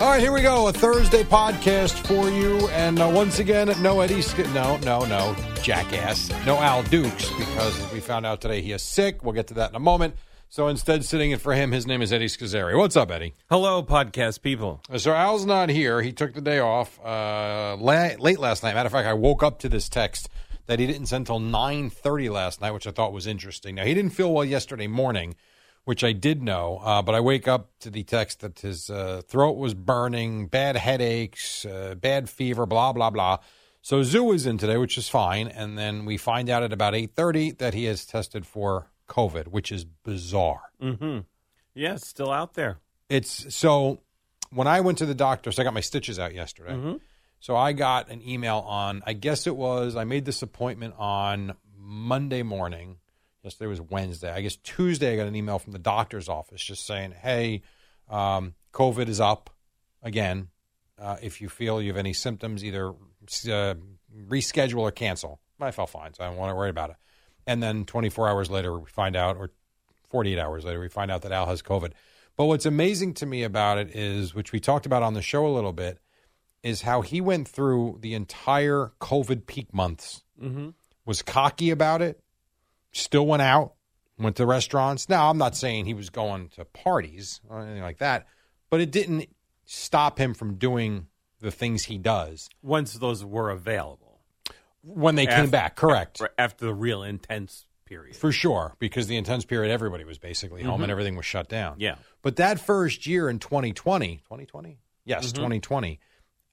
All right, here we go. A Thursday podcast for you. And uh, once again, no Eddie. Sk- no, no, no, jackass. No Al Dukes, because as we found out today, he is sick. We'll get to that in a moment. So instead, sitting in for him, his name is Eddie Scozzare. What's up, Eddie? Hello, podcast people. Uh, So Al's not here. He took the day off uh, la- late last night. Matter of fact, I woke up to this text that he didn't send until 9.30 last night, which I thought was interesting. Now, he didn't feel well yesterday morning, which I did know, uh, but I wake up to the text that his uh, throat was burning, bad headaches, uh, bad fever, blah, blah, blah. So Zoo is in today, which is fine. And then we find out at about 8.30 that he has tested for COVID, which is bizarre. Mm-hmm. Yeah, it's still out there. It's so when I went to the doctor, so I got my stitches out yesterday. Mm-hmm. So I got an email on, I guess it was, I made this appointment on Monday morning. Yesterday was Wednesday. I guess Tuesday I got an email from the doctor's office just saying, hey, um, COVID is up again. Uh, if you feel you have any symptoms, either uh, reschedule or cancel. I felt fine, so I don't want to worry about it. And then 24 hours later, we find out, or 48 hours later, we find out that Al has COVID. But what's amazing to me about it is, which we talked about on the show a little bit, is how he went through the entire COVID peak months, Mm-hmm. was cocky about it, still went out, went to restaurants. Now, I'm not saying he was going to parties or anything like that, but it didn't stop him from doing the things he does Once those were available. when they came back. Correct. After, after the real intense period. For sure, because the intense period, everybody was basically home and everything was shut down. Yeah. But that first year in 2020, 2020? Yes, 2020,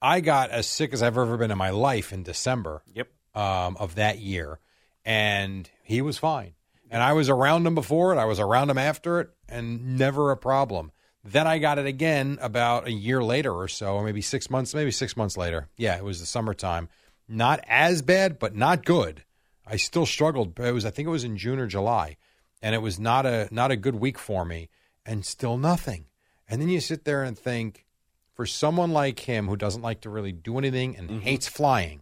I got as sick as I've ever been in my life in December Yep. um, of that year. And he was fine. And I was around him before it, I was around him after it, and never a problem. Then I got it again about a year later or so, or maybe six months, maybe six months later. Yeah, it was the summertime. Not as bad, but not good. I still struggled. It was, I think it was in June or July, and it was not a not a good week for me, and still nothing. And then you sit there and think, for someone like him who doesn't like to really do anything and mm-hmm. hates flying,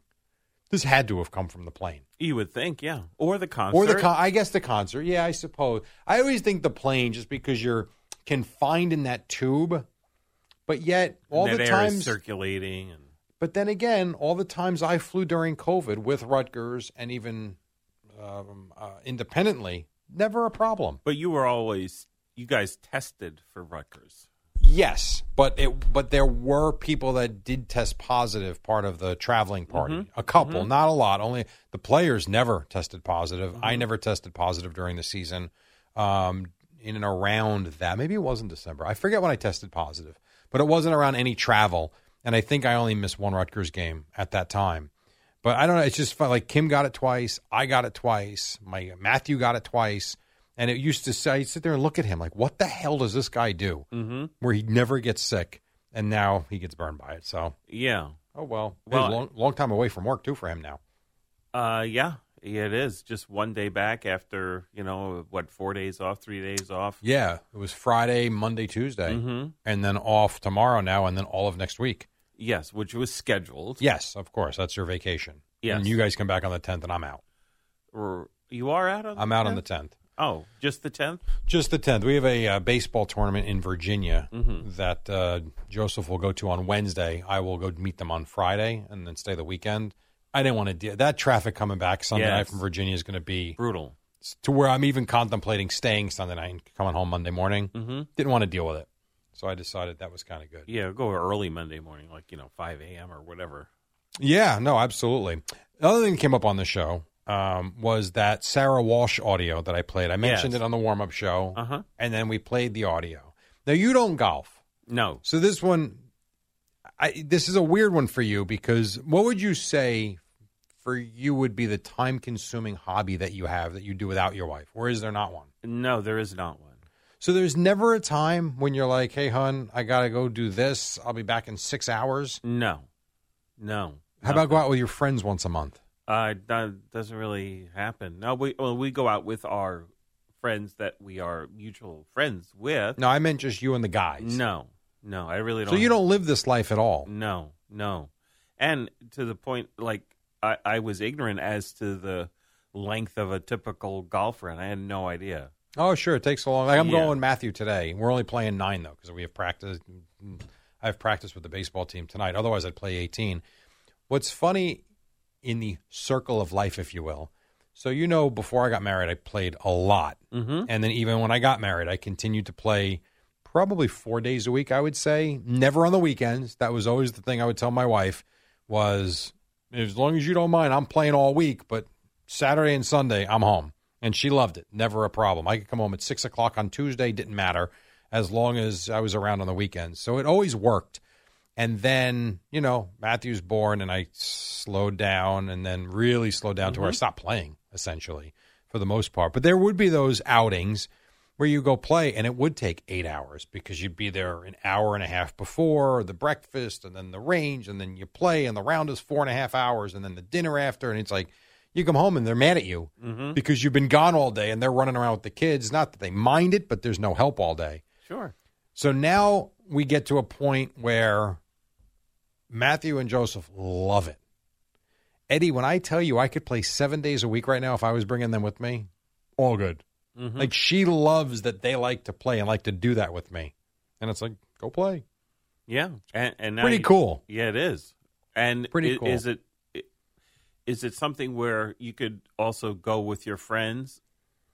this had to have come from the plane You would think, yeah. Or the concert. or the con- I guess the concert. Yeah, I suppose. I always think the plane, just because you're confined in that tube, but yet all the times. circulating. and But then again, all the times I flew during COVID with Rutgers and even um, uh, independently, never a problem. But you were always, you guys tested for Rutgers. Yes, but it but there were people that did test positive part of the traveling party. Mm-hmm. A couple, mm-hmm. not a lot. Only the players never tested positive. I mm-hmm. never tested positive during the season. Um, in and around that, maybe it was in December. I forget when I tested positive, but it wasn't around any travel. And I think I only missed one Rutgers game at that time. But I don't know. It's just fun. like Kim got it twice. I got it twice. My Matthew got it twice. And it used to say, I'd sit there and look at him like, what the hell does this guy do? Mm-hmm. Where he never gets sick, and now he gets burned by it. So, Yeah. oh well. Well, long, long time away from work too for him now. Uh, yeah. It is. Just one day back after, you know, what, four days off, three days off? Yeah, it was Friday, Monday, Tuesday, Mhm. and then off tomorrow now, and then all of next week. Yes, which was scheduled. Yes, of course, that's your vacation. Yes. And you guys come back on the 10th, and I'm out. Or you are out on. I'm out on the 10th. Oh, just the tenth. Just the 10th. We have a uh, baseball tournament in Virginia Mm-hmm. that uh, Joseph will go to on Wednesday. I will go meet them on Friday and then stay the weekend. I didn't want to deal that traffic coming back Sunday night from Virginia is going to be Brutal. to where I'm even contemplating staying Sunday night and coming home Monday morning. Mm-hmm. Didn't want to deal with it, so I decided that was kind of good. Yeah, go early Monday morning, like you know, five a.m. or whatever. Yeah, no, absolutely. The other thing that came up on the show um, was that Sarah Walsh audio that I played. I mentioned Yes. it on the warm up show, Uh-huh. and then we played the audio. Now you don't golf, No, so this one, I, this is a weird one for you because what would you say for you would be the time consuming hobby that you have that you do without your wife, or is there not one? no, there is not one. So there's never a time when you're like, "Hey, hun, I gotta go do this. I'll be back in six hours." No, no. How about go out with your friends once a month? Uh, that doesn't really happen. No, we well, we go out with our friends that we are mutual friends with. No, I meant just you and the guys. No, no, I really don't. So you don't live this life at all. No, no, and to the point, like I, I was ignorant as to the length of a typical golf round. I had no idea. Oh, sure, it takes a long. Like I'm Yeah. going Matthew today. We're only playing nine though because we have practice. I have practice with the baseball team tonight. Otherwise, I'd play 18. What's funny in the circle of life, if you will. So you know, before I got married, I played a lot, Mm-hmm. and then even when I got married, I continued to play probably four days a week. I would say never on the weekends. That was always the thing I would tell my wife was as long as you don't mind, I'm playing all week, but Saturday and Sunday I'm home, and she loved it. Never a problem. I could come home at six o'clock on Tuesday, didn't matter as long as I was around on the weekends. So it always worked. And then, you know, Matthew's born and I slowed down and then really slowed down to where I mm-hmm. stopped playing, essentially, for the most part. But there would be those outings where you go play and it would take eight hours because you'd be there an hour and a half before the breakfast and then the range and then you play and the round is four and a half hours and then the dinner after. And it's like, you come home and they're mad at you mm-hmm. because you've been gone all day and they're running around with the kids. Not that they mind it, but there's no help all day. Sure. So now we get to a point where Matthew and Joseph love it. Eddie, when I tell you I could play seven days a week right now if I was bringing them with me, all good. Mm-hmm. Like she loves that they like to play and like to do that with me. And it's like, go play. Yeah, and, and Pretty you- cool. Yeah, it is. And Pretty i- cool. Is it is it something where you could also go with your friends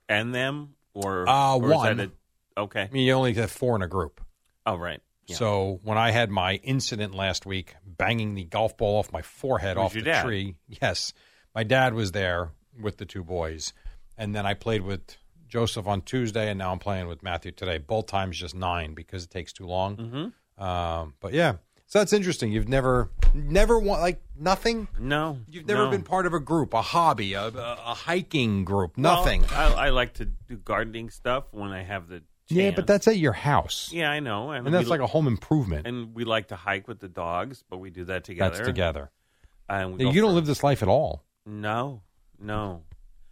and them, or Uh, or is one. that a- okay. I mean, you only have four in a group. Oh, right. Yeah. So when I had my incident last week, banging the golf ball off my forehead off the dad? tree, yes, my dad was there with the two boys, and then I played with Joseph on Tuesday, and now I'm playing with Matthew today. Both times just nine because it takes too long. Mm-hmm. Um, but yeah, so that's interesting. You've never, never want like nothing. no, You've never no. been part of a group, a hobby, a, a, a hiking group, Well, nothing. I, I like to do gardening stuff when I have the. Chance. yeah, but that's at your house, yeah, I know, and, and that's we, like a home improvement. and we like to hike with the dogs, but we do that together. that's together. And we You don't for- live this life at all. No, no,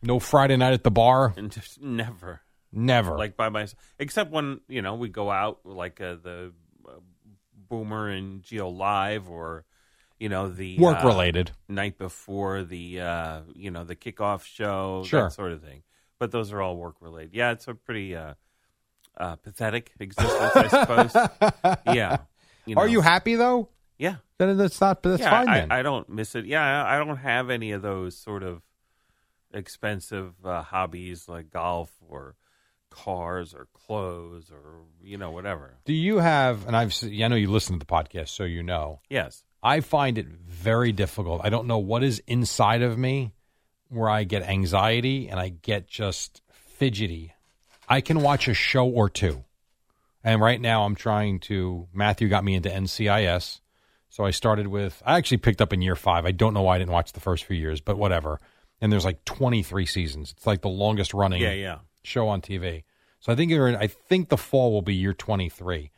No Friday night at the bar. and just never. Never. like by myself, except when you know we go out like uh, the uh, Boomer and Gio Live, or you know the work uh, related. night before the uh, you know the kickoff show, Sure. that sort of thing. But those are all work related. Yeah, it's a pretty uh, uh, pathetic existence, I suppose. yeah. You Are you happy though? Yeah. Then that's not. That's yeah, fine I, then. I don't miss it. Yeah, I I don't have any of those sort of expensive uh, hobbies like golf or cars or clothes or you know whatever. Do you have? And I've. I know you listen to the podcast, so you know. Yes. I find it very difficult. I don't know what is inside of me where I get anxiety and I get just fidgety. I can watch a show or two. And right now I'm trying to Matthew got me into NCIS. So I started with I actually picked up in year 5. I don't know why I didn't watch the first few years, but whatever. And there's like 23 seasons. It's like the longest running Yeah, yeah. show on TV. So I think you're in, I think the fall will be year 23.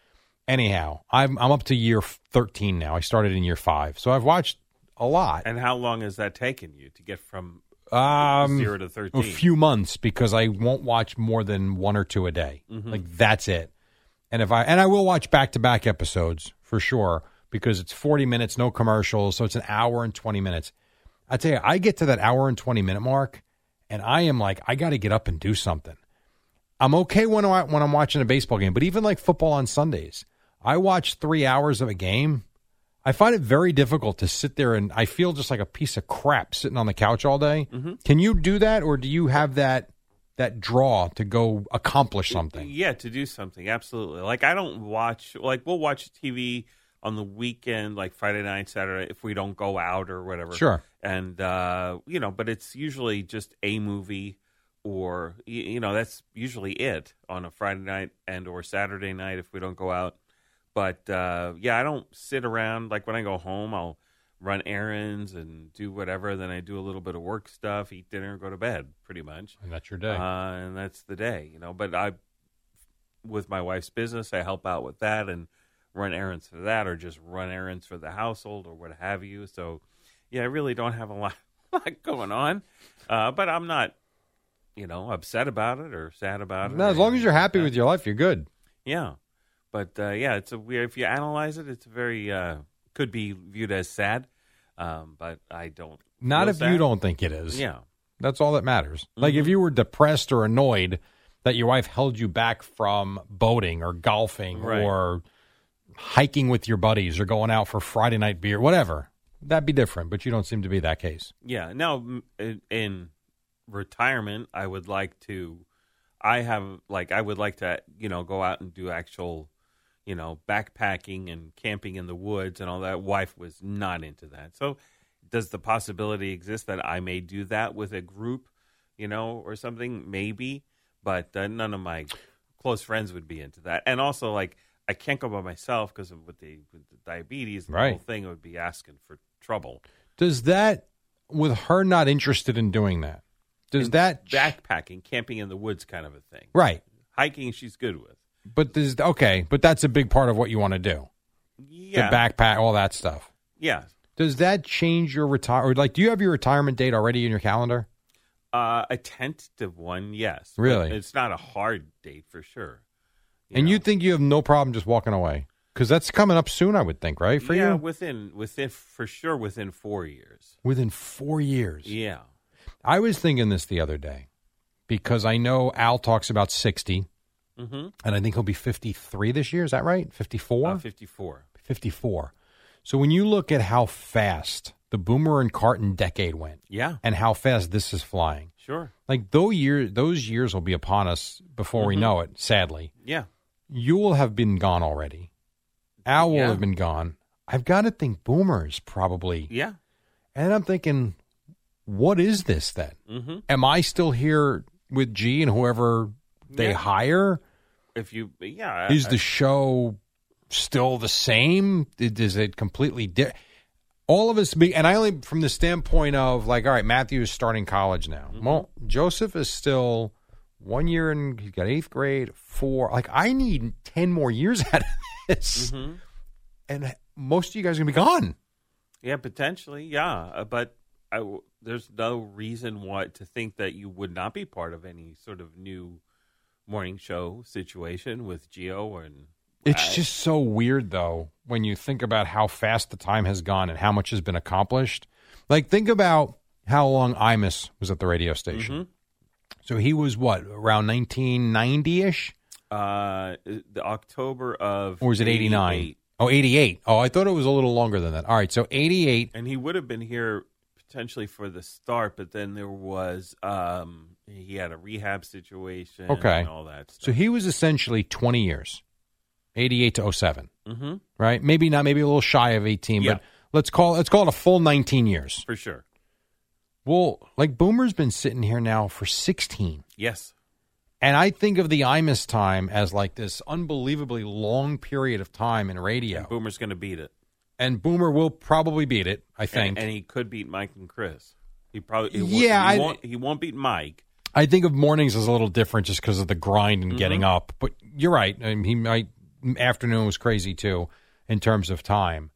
Anyhow, I'm I'm up to year 13 now. I started in year 5. So I've watched a lot. And how long has that taken you to get from Um zero to thirteen? a few months because I won't watch more than one or two a day. Mm-hmm. Like that's it. And if I and I will watch back to back episodes for sure because it's 40 minutes, no commercials, so it's an hour and 20 minutes. I tell you, I get to that hour and 20 minute mark and I am like, I got to get up and do something. I'm okay when, I, when I'm watching a baseball game, but even like football on Sundays, I watch three hours of a game. I find it very difficult to sit there and I feel just like a piece of crap sitting on the couch all day. Can you do that or do you have that that draw to go accomplish something? Yeah, to do something. Absolutely. Like I don't watch like we'll watch TV on the weekend, like Friday night, Saturday, if we don't go out or whatever. Sure. And uh, you know, but it's usually just a movie or you know, that's usually it on a Friday night and or Saturday night if we don't go out. But uh, yeah, I don't sit around like when I go home, I'll run errands and do whatever. Then I do a little bit of work stuff, eat dinner, go to bed, pretty much. And that's your day. Uh, and that's the day, you know. But I, with my wife's business, I help out with that and run errands for that, or just run errands for the household or what have you. So, yeah, I really don't have a lot, lot going on. Uh, but I'm not, you know, upset about it or sad about it. no, as long as you're happy with your life, you're good. Yeah, but uh, yeah, it's a weird. If you analyze it, it's very uh, could be viewed as sad. Um, but I don't. Not if you don't think it is. Yeah. That's all that matters. Like Mm-hmm. if you were depressed or annoyed that your wife held you back from boating or golfing Right. or hiking with your buddies or going out for Friday night beer, whatever, that'd be different. But you don't seem to be that case. Yeah. Now, in retirement, I would like to. I have like I would like to you know go out and do actual, you know, backpacking and camping in the woods and all that. Wife was not into that. So, does the possibility exist that I may do that with a group, you know, or something? Maybe, but uh, none of my close friends would be into that. And also, like, I can't go by myself because of with the, with the diabetes and the Right. whole thing. Would be asking for trouble. Does that, with her not interested in doing that, does And that backpacking, camping in the woods kind of a thing. right? Hiking, she's good with. But does okay? But that's a big part of what you want to do. Yeah, The backpack, all that stuff. yeah. Does that change your retire? Or like, do you have your retirement date already in your calendar? Uh, a tentative one, yes. Really? it's not a hard date for sure. and you think you have no problem just walking away? Because that's coming up soon, I would think, right? For yeah, you, within within for sure within four years. within four years. Yeah, I was thinking this the other day because I know Al talks about sixty, mm-hmm. and I think he'll be fifty-three this year. Is that right? Fifty-four. uh, fifty four. 54. So when you look at how fast the Boomer and Carton decade went, Yeah, and how fast this is flying, sure. like those years, those years will be upon us before we Mhm. know it. Sadly, Yeah, you will have been gone already. Al will Yeah. have been gone. I've got to think Boomer's probably, yeah. and I'm thinking, what is this then? Mm-hmm. Am I still here with G and whoever they Yeah. hire? If you, yeah, I- Is the show still the same? Is it completely different? All of us, be, and I only from the standpoint of like, all right, Matthew is starting college now. Mm-hmm. Well, Joseph is still one year and he's got eighth grade, four. Like, I need 10 more years out of this. Mhm. And most of you guys are going to be gone. Yeah, potentially, yeah. Uh, but I there's no reason why to think that you would not be part of any sort of new morning show situation with Gio and It's I- just so weird, though, when you think about how fast the time has gone and how much has been accomplished. Like, think about how long Imus was at the radio station. Mhm. So he was what around 1990 ish, uh, the October of or was it 89? 88. Oh, 88. Oh, I thought it was a little longer than that. All right, so 88. and he would have been here potentially for the start, but then there was um he had a rehab situation, Okay. and all that So he was essentially 20 years, 88 to 07, hmm right? Maybe not, maybe a little shy of 18, Yeah. but let's call let's call it a full 19 years. for sure. Well, like Boomer's been sitting here now for 16. Yes, And I think of the Imus time as like this unbelievably long period of time in radio. and Boomer's going to beat it. And Boomer will probably beat it, I think. and, and he could beat Mike and Chris. He probably he Yeah, won't, he, I- won't, he won't beat Mike. I think of mornings as a little different just because of the grind and getting Mm-hmm. up. But you're right. I mean, he might afternoon was crazy too in terms of time.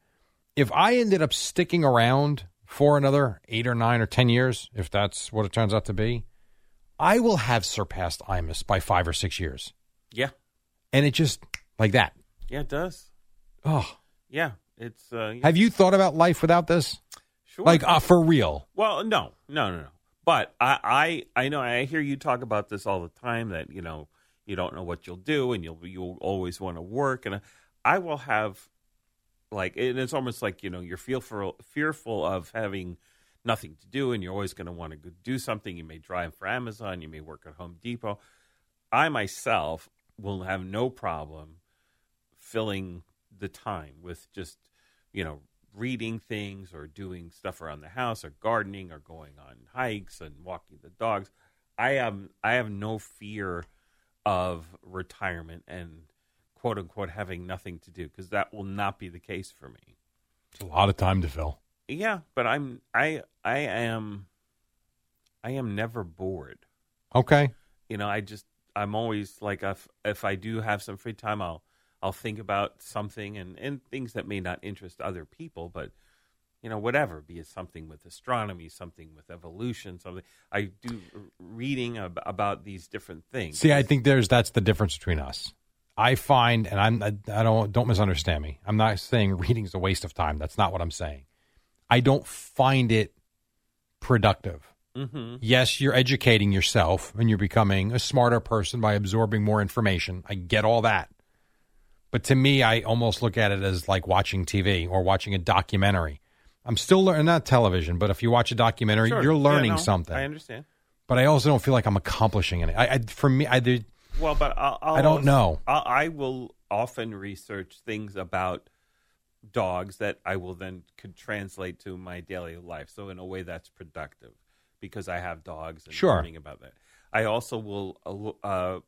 If I ended up sticking around for another eight or nine or ten years, if that's what it turns out to be, I will have surpassed Imus by five or six years. Yeah, And it just like that. yeah, it does. Oh, Yeah, it's uh, have you thought about life without this? Sure. Like uh, for real. Well, no, no, no, no. But I, I, I know I hear you talk about this all the time. That you know you don't know what you'll do, and you'll you'll always want to work. And I will have like and it's almost like you know you're fearful fearful of having nothing to do, and you're always going to want to do something. You may drive for Amazon. You may work at Home Depot. I myself will have no problem filling the time with just you know reading things or doing stuff around the house or gardening or going on hikes and walking the dogs. I have I have no fear of retirement and quote unquote having nothing to do because that will not be the case for me. It's a lot of time to fill. Yeah, but I'm I I am I am never bored. Okay. You know, I just I'm always like if if I do have some free time, I'll I'll think about something and and things that may not interest other people, but you know, whatever, be it something with astronomy, something with evolution, something. I do reading ab- about these different things. See, I think there's that's the difference between us. I find, and I'm I don't don't misunderstand me. I'm not saying reading's a waste of time. That's not what I'm saying. I don't find it productive. hmm Yes, you're educating yourself and you're becoming a smarter person by absorbing more information. I get all that. But to me, I almost look at it as like watching TV or watching a documentary. I'm still learning, not television, but if you watch a documentary, Sure. you're Yeah, learning no, something. I understand. But I also don't feel like I'm accomplishing anything. I, I for me, I did. Well, but I'll, I'll I don't also- know. I, I will often research things about dogs that I will then could translate to my daily life. So in a way, that's productive because I have dogs and Sure. learning about that. I also will uh,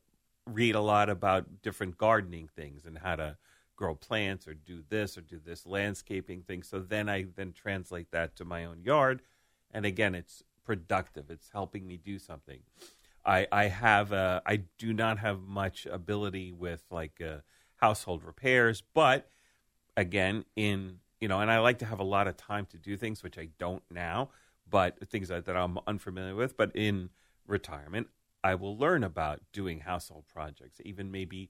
read a lot about different gardening things and how to grow plants or do this or do this landscaping thing. So then I then translate that to my own yard, and again, it's productive. It's helping me do something. I I have uh, I do not have much ability with like uh, household repairs, but again, in you know, and I like to have a lot of time to do things, which I don't now, but things that, that I'm unfamiliar with. But in retirement, I will learn about doing household projects, even maybe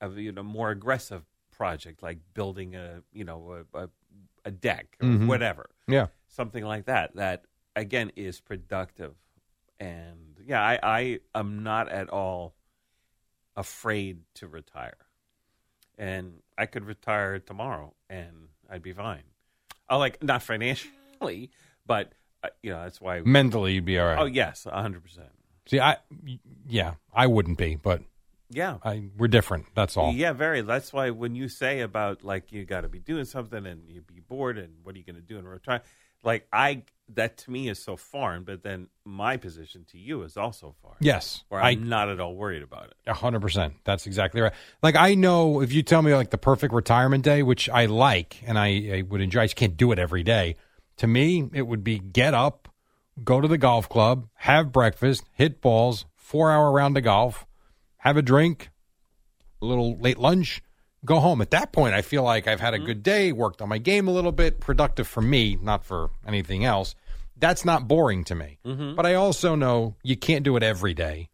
a you know more aggressive project like building a you know a, a, a deck or Mhm. whatever Yeah. something like that that again is productive and yeah i i am not at all afraid to retire and i could retire tomorrow and i'd be fine i like not financially but uh, you know that's why Mentally, you'd be all right. oh yes 100% See, I, yeah, I wouldn't be, but yeah I, we're different. That's all. Yeah, very. That's why when you say about like you got to be doing something and you be bored and what are you going to do in retire, like I that to me is so foreign. But then my position to you is also foreign. Yes, where I I'm not at all worried about it. A hundred percent. That's exactly right. Like I know if you tell me like the perfect retirement day, which I like and I, I would enjoy, I just can't do it every day. To me, it would be get up, go to the golf club, have breakfast, hit balls, four hour round of golf, have a drink, a little late lunch, go home. At that point, I feel like I've had a good day, worked on my game a little bit, productive for me, not for anything else. That's not boring to me. But I also know you can't do it every day.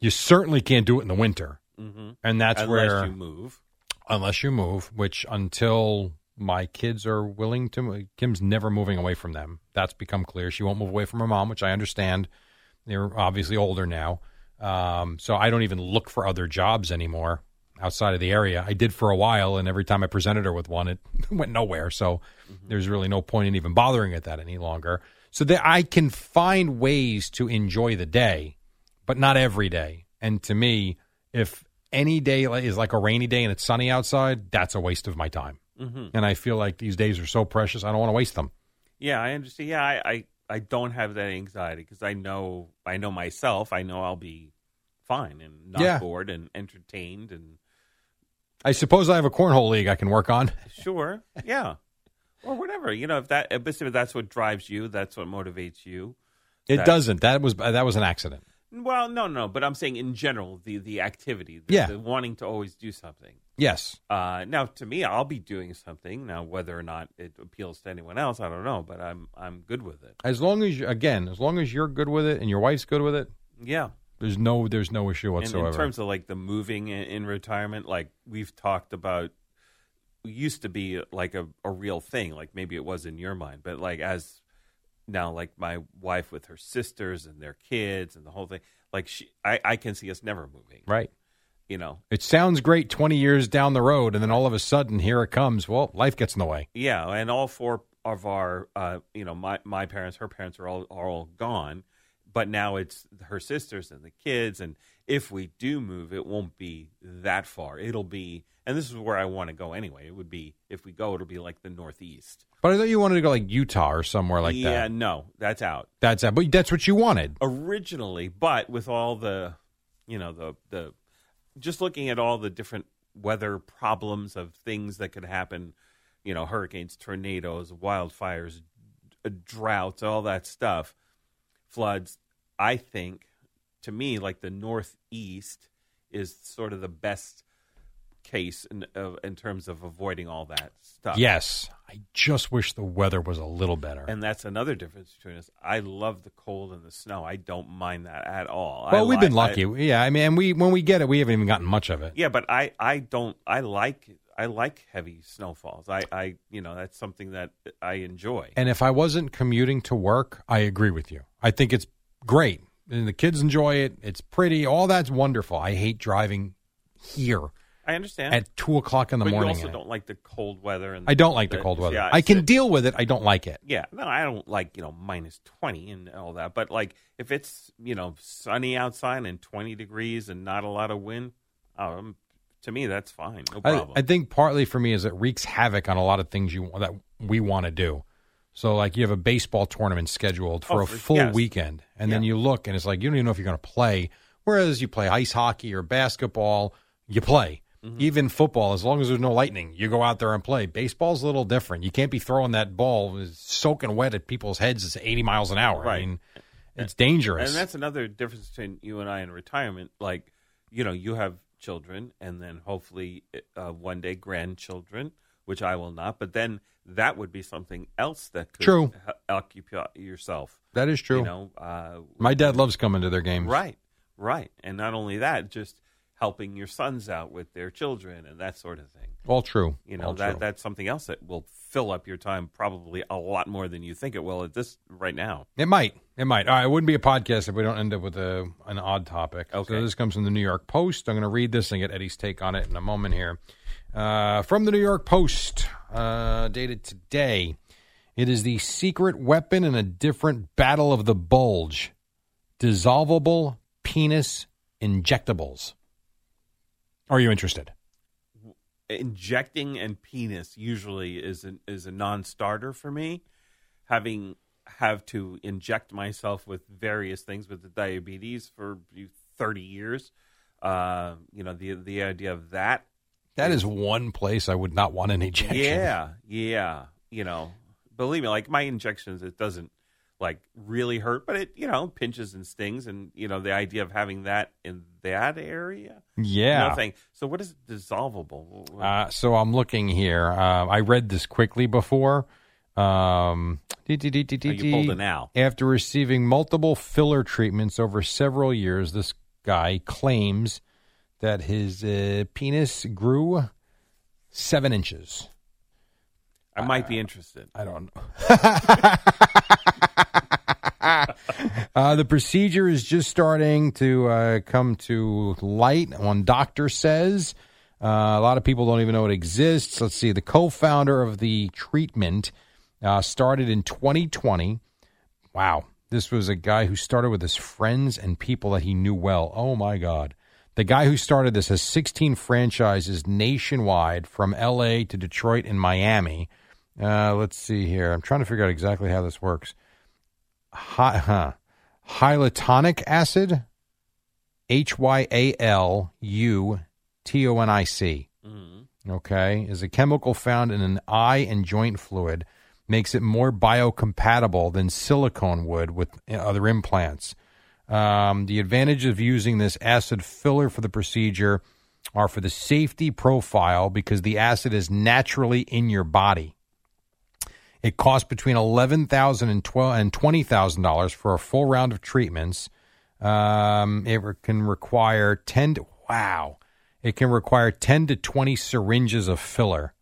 You certainly can't do it in the winter. Mm-hmm. And that's Unless where you move. unless you move, which until my kids are willing to Kim's never moving away from them. That's become clear. She won't move away from her mom, which I understand. They're obviously older now. Um, so I don't even look for other jobs anymore outside of the area. I did for a while, and every time I presented her with one, it went nowhere. So there's really no point in even bothering at that any longer. So that I can find ways to enjoy the day, but not every day. And to me, if any day is like a rainy day and it's sunny outside, that's a waste of my time. Mhm. And I feel like these days are so precious, I don't want to waste them. Yeah, I understand. Yeah, I I, I don't have that anxiety because I know I know myself. I know I'll be fine and not Yeah. bored and entertained and I suppose I have a cornhole league I can work on. Sure. Yeah. or whatever. You know, if that if if that's what drives you, that's what motivates you. It That- doesn't. That was that was an accident. Well, no, no, but I'm saying in general, the the activity, the, Yeah. the wanting to always do something. Yes. Uh, now, to me, I'll be doing something. Now, whether or not it appeals to anyone else, I don't know, but I'm I'm good with it. As long as you, again, as long as you're good with it and your wife's good with it, Yeah. there's no there's no issue And whatsoever. in terms of like the moving in, in retirement, like we've talked about, used to be like a, a real thing. Like maybe it was in your mind, but like as now like my wife with her sisters and their kids and the whole thing. Like she, I, I can see us never moving. Right. You know. It sounds great 20 years down the road, and then all of a sudden, here it comes. Well, life gets in the way. Yeah, and all four of our, uh, you know, my my parents, her parents are all are all gone, but now it's her sisters and the kids. And if we do move, it won't be that far. It'll be, and this is where I want to go anyway. It would be if we go, it'll be like the Northeast. But I thought you wanted to go like Utah or somewhere like yeah, that. Yeah, no, that's out That's out. But that's what you wanted. originally, but with all the, you know, the the, just looking at all the different weather problems of things that could happen, you know, hurricanes, tornadoes, wildfires, uh, droughts, all that stuff, floods. I think, to me, like the Northeast is sort of the best case in uh, in terms of avoiding all that stuff. Yes. I just wish the weather was a little better. And that's another difference between us. I love the cold and the snow. I don't mind that at all. well, I we've been li- I- lucky. yeah. I mean, and we when we get it, we haven't even gotten much of it. yeah, but I, I don't. I like I like heavy snowfalls. I, I you know that's something that I enjoy. And if I wasn't commuting to work, I agree with you. I think it's great. And the kids enjoy it. It's pretty. All that's wonderful. I hate driving here I understand. at two o'clock in the but morning. you also don't like the cold weather. And I don't like the cold weather. Yeah, I can so- deal with it. I don't like it. Yeah, no, I don't like you know minus twenty and all that. But like if it's you know sunny outside and twenty degrees and not a lot of wind, um, to me that's fine. No problem. I think partly for me is it wreaks havoc on a lot of things you that we want to do. So like you have a baseball tournament scheduled for Oh, a full yes. weekend, and then you look and it's like you don't even know if you're going to play. Whereas you play ice hockey or basketball, you play. Mm-hmm. Even football, as long as there's no lightning, you go out there and play. Baseball's a little different. You can't be throwing that ball soaking wet at people's heads at 80 miles an hour. I Right. mean, it's dangerous. And that's another difference between you and I in retirement. Like, you know, you have children, and then hopefully uh, one day grandchildren, which I will not. But then that would be something else that could True. occupy yourself. that is true. You know, uh, My dad loves coming to their games. right, right, and not only that, just helping your sons out with their children and that sort of thing. All true. You know, All that true. that's something else that will fill up your time probably a lot more than you think it will at this right now. It might. It might. All right. It wouldn't be a podcast if we don't end up with a, an odd topic. Okay. So this comes from the New York Post. I'm going to read this and get Eddie's take on it in a moment here. Uh, from the New York Post, uh, dated today. It is the secret weapon in a different battle of the bulge. Dissolvable penis injectables. Are you interested? injecting and penis usually is an, is a non-starter for me. Having have to inject myself with various things with the diabetes for thirty years, uh, you know the the idea of that. That is one place I would not want an injection. Yeah, yeah. You know, believe me, like my injections, it doesn't like really hurt, but it you know pinches and stings, and you know the idea of having that in that area. Yeah. Nothing. So what is dissolvable? Uh, so I'm looking here. Uh, I read this quickly before. Um, Oh, you pulled an Al. After receiving multiple filler treatments over several years, this guy claims that his uh, penis grew seven inches. I might be interested. I don't know. uh, the procedure is just starting to uh, come to light. One doctor says uh, a lot of people don't even know it exists. Let's see. The co-founder of the treatment uh, started in 2020. Wow, this was a guy who started with his friends and people that he knew well. Oh my God. The guy who started this has 16 franchises nationwide from LA to Detroit and Miami. Uh, let's see here. I'm trying to figure out exactly how this works. Hy- huh. Hyaluronic acid, H Y A L U T O N I C. Okay, is a chemical found in an eye and joint fluid, makes it more biocompatible than silicone would with other implants. Um, the advantage of using this acid filler for the procedure are for the safety profile because the acid is naturally in your body. It costs between eleven thousand and twelve and twenty thousand dollars for a full round of treatments. Um, it can require ten. To, wow, it can require ten to twenty syringes of filler.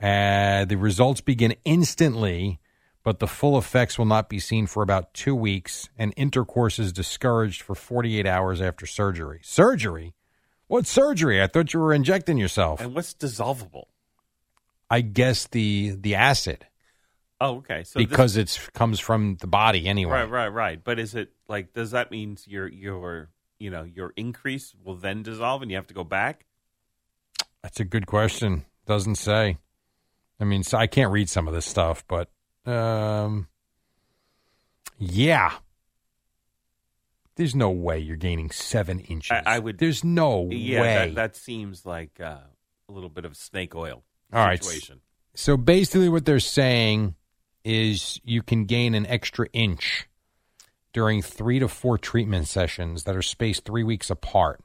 Uh, the results begin instantly, but but the full effects will not be seen for about two weeks, and intercourse is discouraged for 48 hours after surgery. Surgery? What surgery? I thought you were injecting yourself. And what's dissolvable? I guess the the acid Oh, okay. So this- because it comes from the body anyway. right, right, right. But is it like? Does that mean your your you know your increase will then dissolve and you have to go back? That's a good question. Doesn't say. I mean, so I can't read some of this stuff, but um, yeah. There's no way you're gaining seven inches. I, I would. There's no yeah, way. That, that seems like uh, a little bit of snake oil All right. situation. So basically, what they're saying is you can gain an extra inch during three to four treatment sessions that are spaced three weeks apart.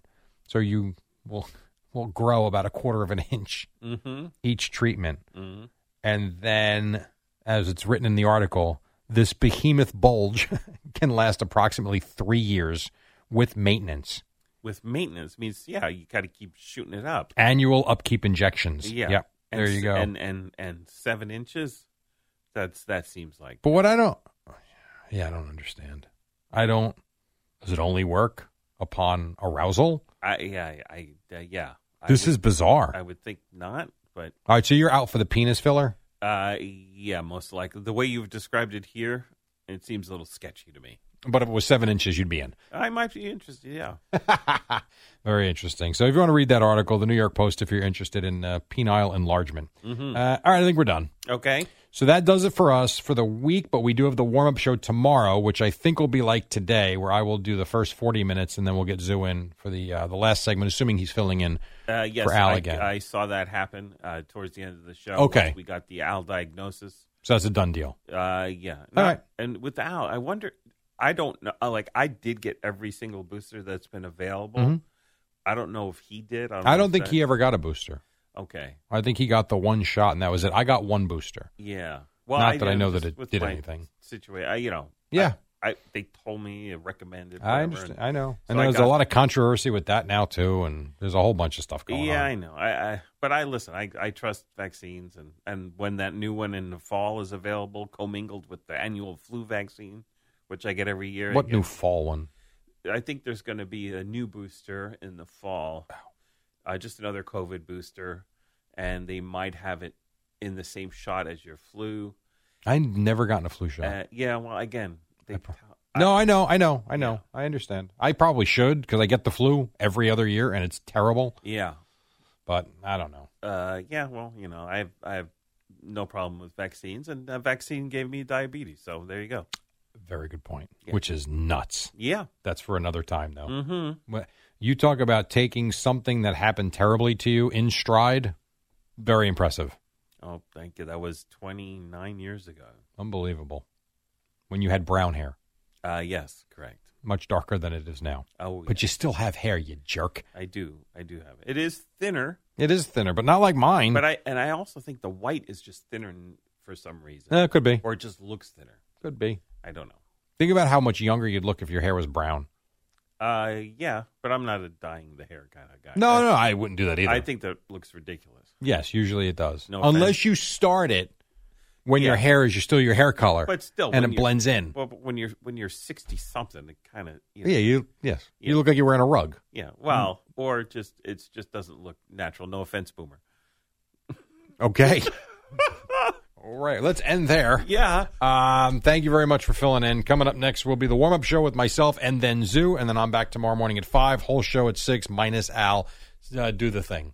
So you will will grow about a quarter of an inch Mm-hmm. each treatment, Mhm. and then, as it's written in the article, this behemoth bulge can last approximately three years with maintenance. With maintenance means yeah, you got to keep shooting it up. Annual upkeep injections. Yeah. Yep. There you go. And and and seven inches. That's that seems like But what I don't, yeah, I don't understand. I don't. Does it only work upon arousal? I yeah I, uh, yeah. I This would- is bizarre. I would think not, but All right, so you're out for the penis filler. uh, yeah, most likely the way you've described it here, it seems a little sketchy to me. But if it was seven inches, you'd be in. I might be interested. Yeah. Very interesting. So if you want to read that article, the New York Post, if you're interested in uh, penile enlargement. Mhm. Uh, all right, I think we're done. Okay. So that does it for us for the week, but we do have the warm up show tomorrow, which I think will be like today, where I will do the first 40 minutes and then we'll get Zoo in for the uh, the last segment, assuming he's filling in Uh, yes, for Al I, again. I saw that happen uh, towards the end of the show. Okay. we got the Al diagnosis. so that's a done deal. Uh, yeah. All right. And with Al, I wonder. I don't know. uh, Like, I did get every single booster that's been available. Mhm. I don't know if he did. I don't, I don't think that- he ever got a booster. Okay. I think he got the one shot and that was it. I got one booster. Yeah. Well, Not I that I know that it did anything. Situation. I, you know. Yeah. I, I they told me it recommended. I understand. and- I know. So And there's a lot of controversy with that now too, and there's a whole bunch of stuff going yeah, on. Yeah, I know. I, I but I listen. I I trust vaccines, and and when that new one in the fall is available, commingled with the annual flu vaccine, which I get every year. What new fall one? I think there's going to be a new booster in the fall, uh, just another COVID booster, and they might have it in the same shot as your flu. I never gotten a flu shot. Uh, yeah, well, again, they, no, I know, I know, I know. I understand. I probably should because I get the flu every other year and it's terrible. yeah, But I don't know. uh, yeah. Well, you know, I have I have no problem with vaccines, and a vaccine gave me diabetes, so there you go. Very good point. Yeah. Which is nuts. Yeah. That's for another time, though. Mm-hmm. You talk about taking something that happened terribly to you in stride. Very impressive. Oh, thank you. That was 29 years ago. Unbelievable. When you had brown hair, Uh, yes, correct. much darker than it is now. Oh, But you still have hair, you jerk. I do. I do have it. It is thinner, It is thinner, but not like mine. but I and I also think the white is just thinner for some reason, Eh, it could be. or it just looks thinner. Could be. I don't know. Think about how much younger you'd look if your hair was brown. Uh, yeah, but I'm not a dyeing the hair kind of guy. No, I, no, I wouldn't do that either. I think that looks ridiculous. yes, usually it does. No Unless offense. you start it when your hair is still your hair color, But still, and it blends in. Well, but when you're when you're 60 something, it kind of you know, yeah, you yes, Yeah. you look like you're wearing a rug. yeah. Well, or just it just doesn't look natural. No offense, Boomer. Okay. All right, let's end there. Yeah. Um, thank you very much for filling in. Coming up next will be the warm up show with myself and then Zoo, and then I'm back tomorrow morning at five. Whole show at six minus Al. Uh, do the thing.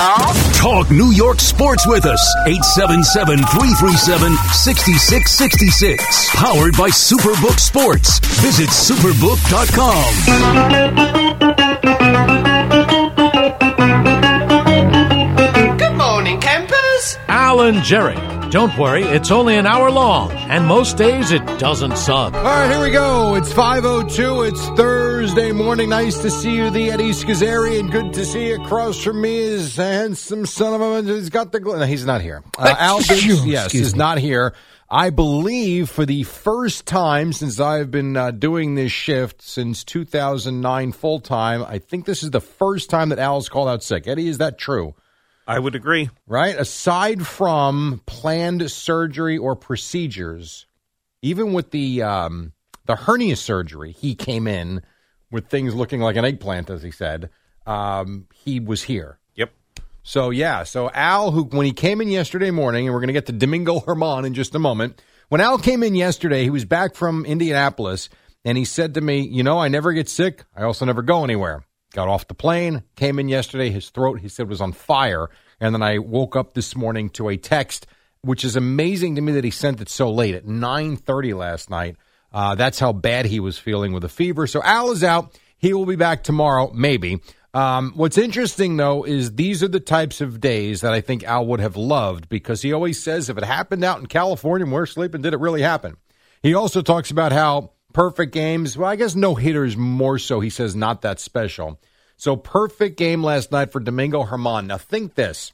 Talk New York sports with us. 877 337 6666. Powered by Superbook Sports. Visit superbook.com. Good morning, campers. Alan Jerry. Don't worry, it's only an hour long, and most days it doesn't suck. All right, here we go. It's 5.02. It's Thursday morning. Nice to see you, the Eddie Scozzare, and good to see you across from me is a handsome son of a... He's got the... No, he's not here. Uh, Al Biggs, yes, Excuse is me. not here. I believe for the first time since I've been uh, doing this shift since 2009 full time, I think this is the first time that Al's called out sick. Eddie, is that true? I would agree. Right? Aside from planned surgery or procedures, even with the um, the hernia surgery, he came in with things looking like an eggplant, as he said. Um, he was here. Yep. So yeah, so Al, who when he came in yesterday morning, and we're going to get to Domingo Germán in just a moment. When Al came in yesterday, he was back from Indianapolis, and he said to me, "You know, I never get sick. I also never go anywhere." Got off the plane, came in yesterday. His throat, he said, was on fire, and then I woke up this morning to a text, which is amazing to me that he sent it so late at nine thirty last night. Uh, that's how bad he was feeling with a fever. So Al is out. He will be back tomorrow, maybe. Um, what's interesting, though, is these are the types of days that I think Al would have loved because he always says if it happened out in California we're sleeping, did it really happen? He also talks about how perfect games, well, I guess no hitters more so, he says, not that special. So perfect game last night for Domingo Germán. Now think this,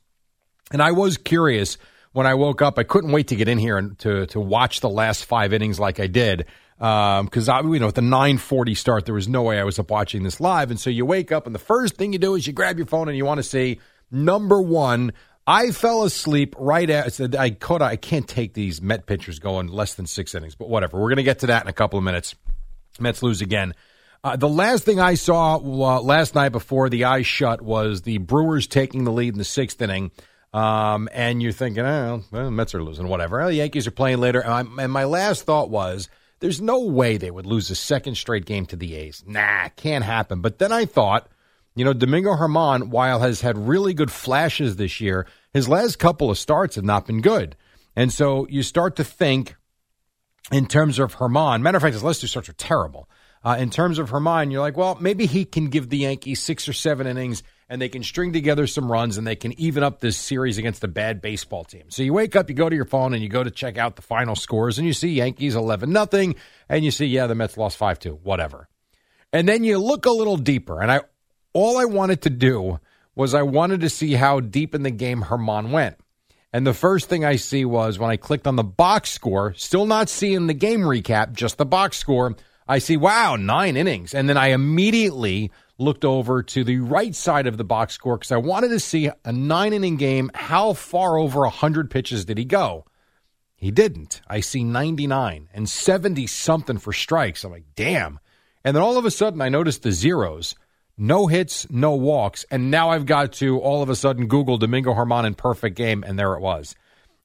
and I was curious when I woke up. I couldn't wait to get in here and to to watch the last five innings like I did um, because I you know at the nine forty start there was no way I was up watching this live. And so you wake up and the first thing you do is you grab your phone and you want to see number one. I fell asleep right at. I said I caught. I can't take these Met pitchers going less than six innings, but whatever. We're going to get to that in a couple of minutes. Mets lose again. Uh, the last thing I saw uh, last night before the eyes shut was the Brewers taking the lead in the sixth inning. Um, and you're thinking, oh, well, Mets are losing, whatever. The Yankees are playing later. And, and my last thought was, there's no way they would lose a second straight game to the A's. Nah, can't happen. But then I thought, you know, Domingo Germán, while has had really good flashes this year, his last couple of starts have not been good. And so you start to think in terms of Germán. Matter of fact, his last two starts are terrible. Uh, in terms of Germán, you're like, well, maybe he can give the Yankees six or seven innings and they can string together some runs and they can even up this series against a bad baseball team. So you wake up, you go to your phone and you go to check out the final scores and you see Yankees 11 nothing and you see, yeah, the Mets lost 5 2, whatever. And then you look a little deeper. And I, all I wanted to do was I wanted to see how deep in the game Germán went. And the first thing I see was when I clicked on the box score, still not seeing the game recap, just the box score. I see, wow, nine innings. And then I immediately looked over to the right side of the box score because I wanted to see a nine inning game. How far over 100 pitches did he go? He didn't. I see 99 and 70 something for strikes. I'm like, damn. And then all of a sudden, I noticed the zeros no hits, no walks. And now I've got to all of a sudden Google Domingo Germán in perfect game, and there it was.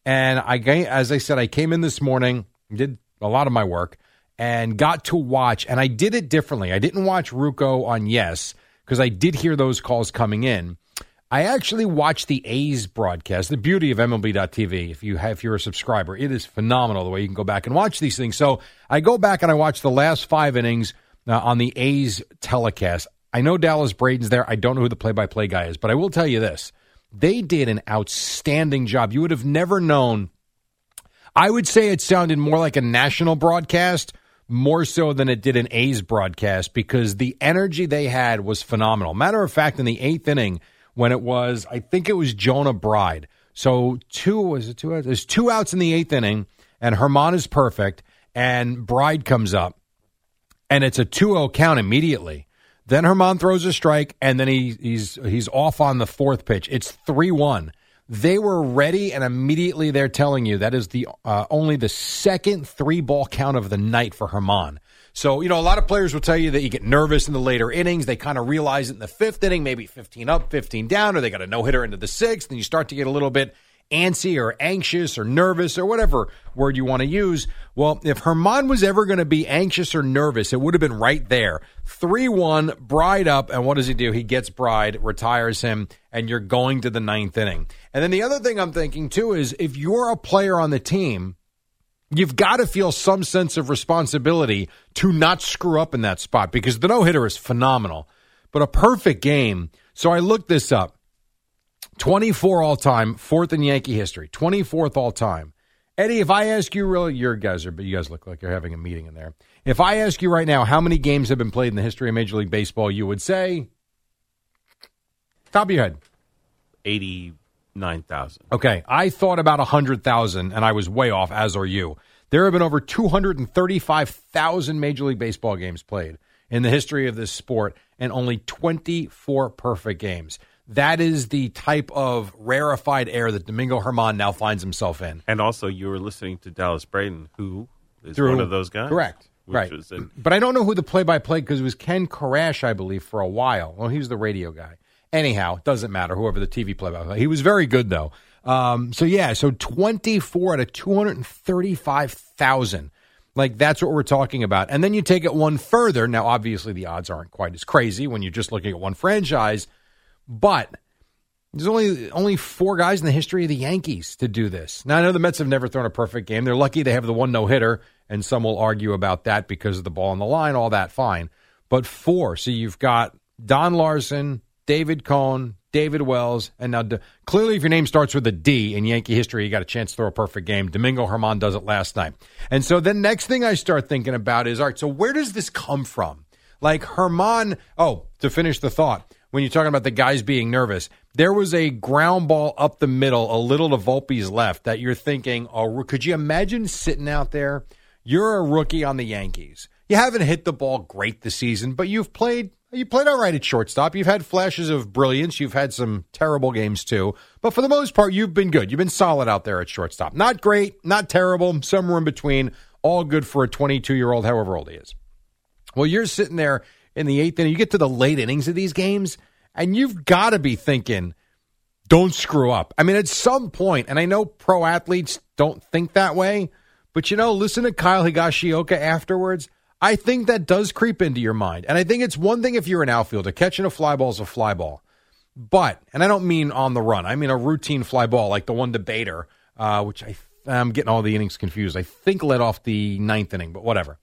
And I, as I said, I came in this morning, did a lot of my work, and got to watch. And I did it differently. I didn't watch Ruocco on Yes because I did hear those calls coming in. I actually watched the A's broadcast. The beauty of MLB.tv, if you have, if you're a subscriber, it is phenomenal the way you can go back and watch these things. So I go back and I watch the last five innings uh, on the A's telecast. I know Dallas Braden's there. I don't know who the play-by-play guy is, but I will tell you this: they did an outstanding job. You would have never known. I would say it sounded more like a national broadcast, more so than it did an A's broadcast, because the energy they had was phenomenal. Matter of fact, in the eighth inning, when it was, I think it was Jonah Bride. So two was it two outs? There's two outs in the eighth inning, and Germán is perfect, and Bride comes up, and it's a 2-0 count immediately. Then Germán throws a strike, and then he, he's he's off on the fourth pitch. It's three one. They were ready, and immediately they're telling you that is the uh, only the second three ball count of the night for Germán. So, you know, a lot of players will tell you that you get nervous in the later innings. They kind of realize it in the fifth inning, maybe 15 up, 15 down, or they got a no hitter into the sixth, and you start to get a little bit antsy or anxious or nervous or whatever word you want to use. Well, if Germán was ever going to be anxious or nervous, it would have been right there. 3 1, Bride up, and what does he do? He gets Bride, retires him, and you're going to the ninth inning. And then the other thing I'm thinking too is if you're a player on the team, you've got to feel some sense of responsibility to not screw up in that spot because the no hitter is phenomenal. But a perfect game. So I looked this up 24 all time, fourth in Yankee history, 24th all time. Eddie, if I ask you, really, your guys are, but you guys look like you're having a meeting in there. If I ask you right now how many games have been played in the history of Major League Baseball, you would say, top of your head, 89,000. Okay, I thought about 100,000 and I was way off as are you. There have been over 235,000 Major League Baseball games played in the history of this sport and only 24 perfect games. That is the type of rarefied air that Domingo Germán now finds himself in. And also, you were listening to Dallas Braden, who is Through- one of those guys. Correct. Which right. was in- but I don't know who the play by play because it was Ken Korach, I believe, for a while. Well, he was the radio guy. Anyhow, it doesn't matter, whoever the TV play by play. He was very good, though. Um, so, yeah, so 24 out of 235,000. Like, that's what we're talking about. And then you take it one further. Now, obviously, the odds aren't quite as crazy when you're just looking at one franchise, but there's only only four guys in the history of the Yankees to do this. Now I know the Mets have never thrown a perfect game. They're lucky they have the one no hitter, and some will argue about that because of the ball on the line, all that fine. But four. So you've got Don Larsen, David Cone, David Wells, and now clearly if your name starts with a D in Yankee history, you got a chance to throw a perfect game. Domingo Germán does it last night. And so the next thing I start thinking about is all right, so where does this come from? Like Germán, oh, to finish the thought, when you're talking about the guys being nervous, there was a ground ball up the middle, a little to Volpe's left, that you're thinking, oh, could you imagine sitting out there? You're a rookie on the Yankees. You haven't hit the ball great this season, but you've played you played all right at shortstop. You've had flashes of brilliance. You've had some terrible games too, but for the most part, you've been good. You've been solid out there at shortstop. Not great, not terrible, somewhere in between. All good for a 22 year old, however old he is. Well, you're sitting there in the eighth inning. You get to the late innings of these games, and you've got to be thinking, don't screw up. I mean, at some point, and I know pro athletes don't think that way, but you know, listen to Kyle Higashioka afterwards. I think that does creep into your mind. And I think it's one thing if you're an outfielder, catching a fly ball is a fly ball. But, and I don't mean on the run, I mean a routine fly ball like the one debater, uh, which I, I'm getting all the innings confused. I think led off the ninth inning, but whatever.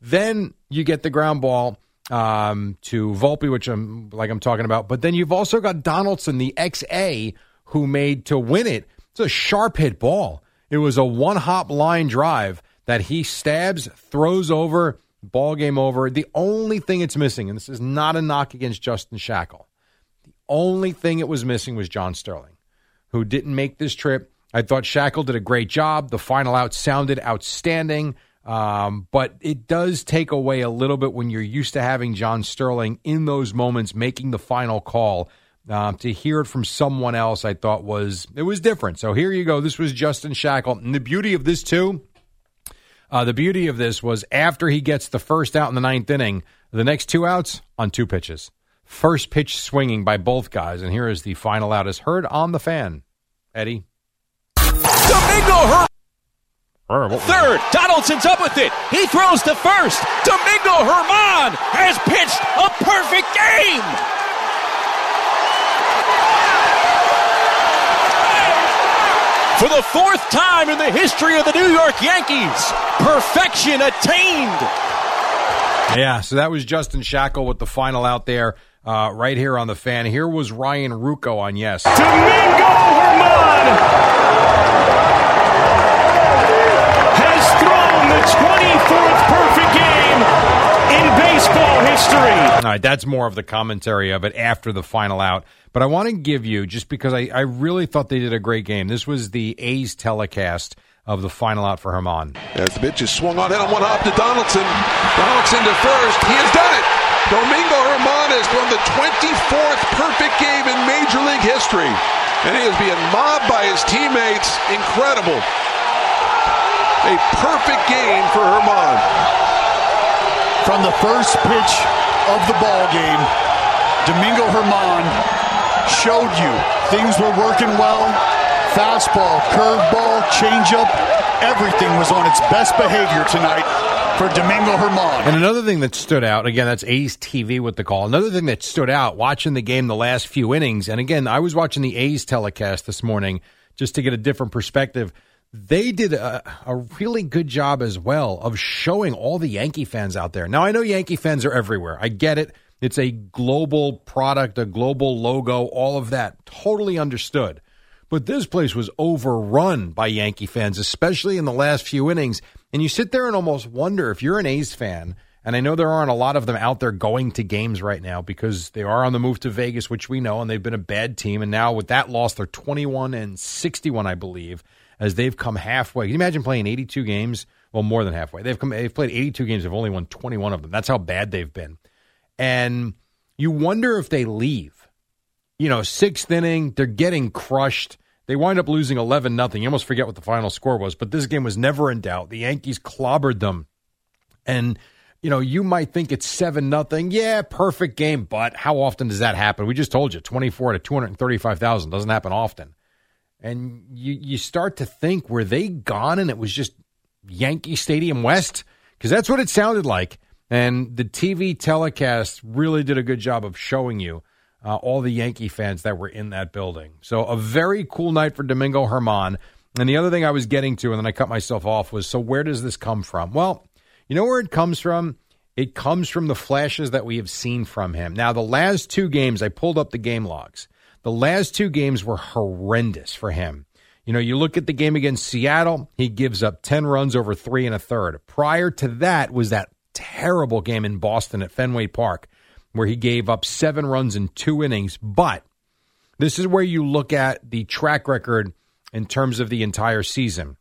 Then you get the ground ball um, to Volpe, which I'm like I'm talking about. But then you've also got Donaldson, the XA, who made to win it. It's a sharp hit ball. It was a one hop line drive that he stabs, throws over, ball game over. The only thing it's missing, and this is not a knock against Justin Shackil, the only thing it was missing was John Sterling, who didn't make this trip. I thought Shackil did a great job. The final out sounded outstanding. Um, but it does take away a little bit when you're used to having John Sterling in those moments making the final call. Um, to hear it from someone else, I thought was it was different. So here you go. This was Justin Shackil, and the beauty of this too. Uh, the beauty of this was after he gets the first out in the ninth inning, the next two outs on two pitches. First pitch swinging by both guys, and here is the final out as heard on the fan. Eddie. Domingo Third, Donaldson's up with it. He throws to first. Domingo Germán has pitched a perfect game. For the fourth time in the history of the New York Yankees, perfection attained. Yeah, so that was Justin Shackil with the final out there uh, right here on the fan. Here was Ryan Ruocco on Yes. Domingo Germán the 24th perfect game in baseball history. All right, that's more of the commentary of it after the final out. But I want to give you, just because I, I really thought they did a great game, this was the A's telecast of the final out for Germán. As the pitch is swung on in on one hop to Donaldson. Donaldson to first. He has done it. Domingo Germán has won the 24th perfect game in Major League history, and he is being mobbed by his teammates. Incredible. A perfect game for Germán. From the first pitch of the ball game, Domingo Germán showed you things were working well. Fastball, curveball, changeup, everything was on its best behavior tonight for Domingo Germán. And another thing that stood out, again, that's A's TV with the call. Another thing that stood out watching the game the last few innings, and again, I was watching the A's telecast this morning just to get a different perspective. They did a, a really good job as well of showing all the Yankee fans out there. Now, I know Yankee fans are everywhere. I get it. It's a global product, a global logo, all of that. Totally understood. But this place was overrun by Yankee fans, especially in the last few innings. And you sit there and almost wonder if you're an A's fan, and I know there aren't a lot of them out there going to games right now because they are on the move to Vegas, which we know, and they've been a bad team. And now with that loss, they're 21 and 61, I believe, as they've come halfway. Can you imagine playing 82 games? Well, more than halfway. They've come. They've played 82 games. They've only won 21 of them. That's how bad they've been. And you wonder if they leave. You know, sixth inning, they're getting crushed. They wind up losing 11 nothing. You almost forget what the final score was, but this game was never in doubt. The Yankees clobbered them. And you know, you might think it's 7 nothing. Yeah, perfect game, but how often does that happen? We just told you 24 to 235,000 doesn't happen often. And you you start to think were they gone and it was just Yankee Stadium West because that's what it sounded like. And the TV telecast really did a good job of showing you uh, all the Yankee fans that were in that building. So a very cool night for Domingo Germán. And the other thing I was getting to, and then I cut myself off, was so where does this come from? Well, you know where it comes from? It comes from the flashes that we have seen from him. Now, the last two games, I pulled up the game logs. The last two games were horrendous for him. You know, you look at the game against Seattle, he gives up 10 runs over three and a third. Prior to that was that terrible game in Boston at Fenway Park where he gave up seven runs in two innings. But this is where you look at the track record in terms of the entire season.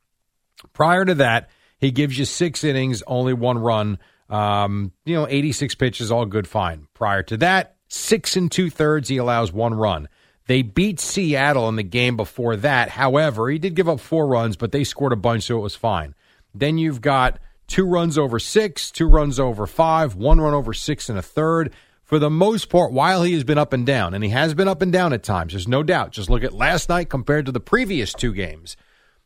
Prior to that, he gives you six innings, only one run. Um, you know, 86 pitches, all good, fine. Prior to that, six and two thirds, he allows one run. They beat Seattle in the game before that. However, he did give up four runs, but they scored a bunch, so it was fine. Then you've got two runs over six, two runs over five, one run over six and a third. For the most part, while he has been up and down, and he has been up and down at times, there's no doubt. Just look at last night compared to the previous two games.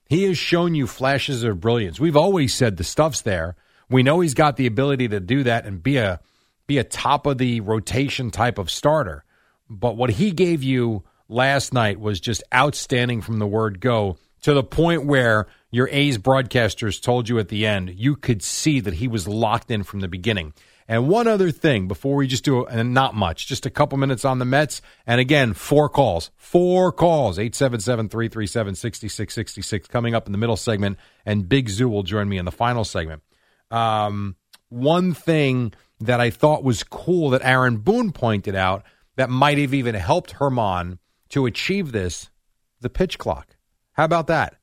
He has shown you flashes of brilliance. We've always said the stuff's there. We know he's got the ability to do that and be a be a top of the rotation type of starter. But what he gave you last night was just outstanding from the word go to the point where your A's broadcasters told you at the end you could see that he was locked in from the beginning. And one other thing before we just do, and not much, just a couple minutes on the Mets. And again, four calls, four calls, 877 337 6666 coming up in the middle segment. And Big Zoo will join me in the final segment. Um, one thing that I thought was cool that Aaron Boone pointed out that might have even helped Germán to achieve this the pitch clock. How about that?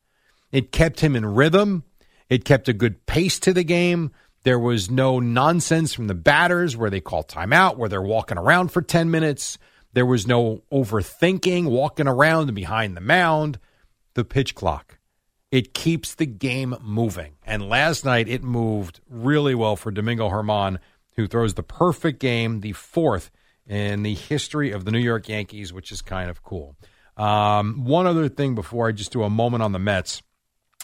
It kept him in rhythm, it kept a good pace to the game. There was no nonsense from the batters where they call timeout, where they're walking around for 10 minutes. There was no overthinking, walking around and behind the mound. The pitch clock. It keeps the game moving. And last night it moved really well for Domingo Germán, who throws the perfect game, the fourth in the history of the New York Yankees, which is kind of cool. Um, one other thing before I just do a moment on the Mets.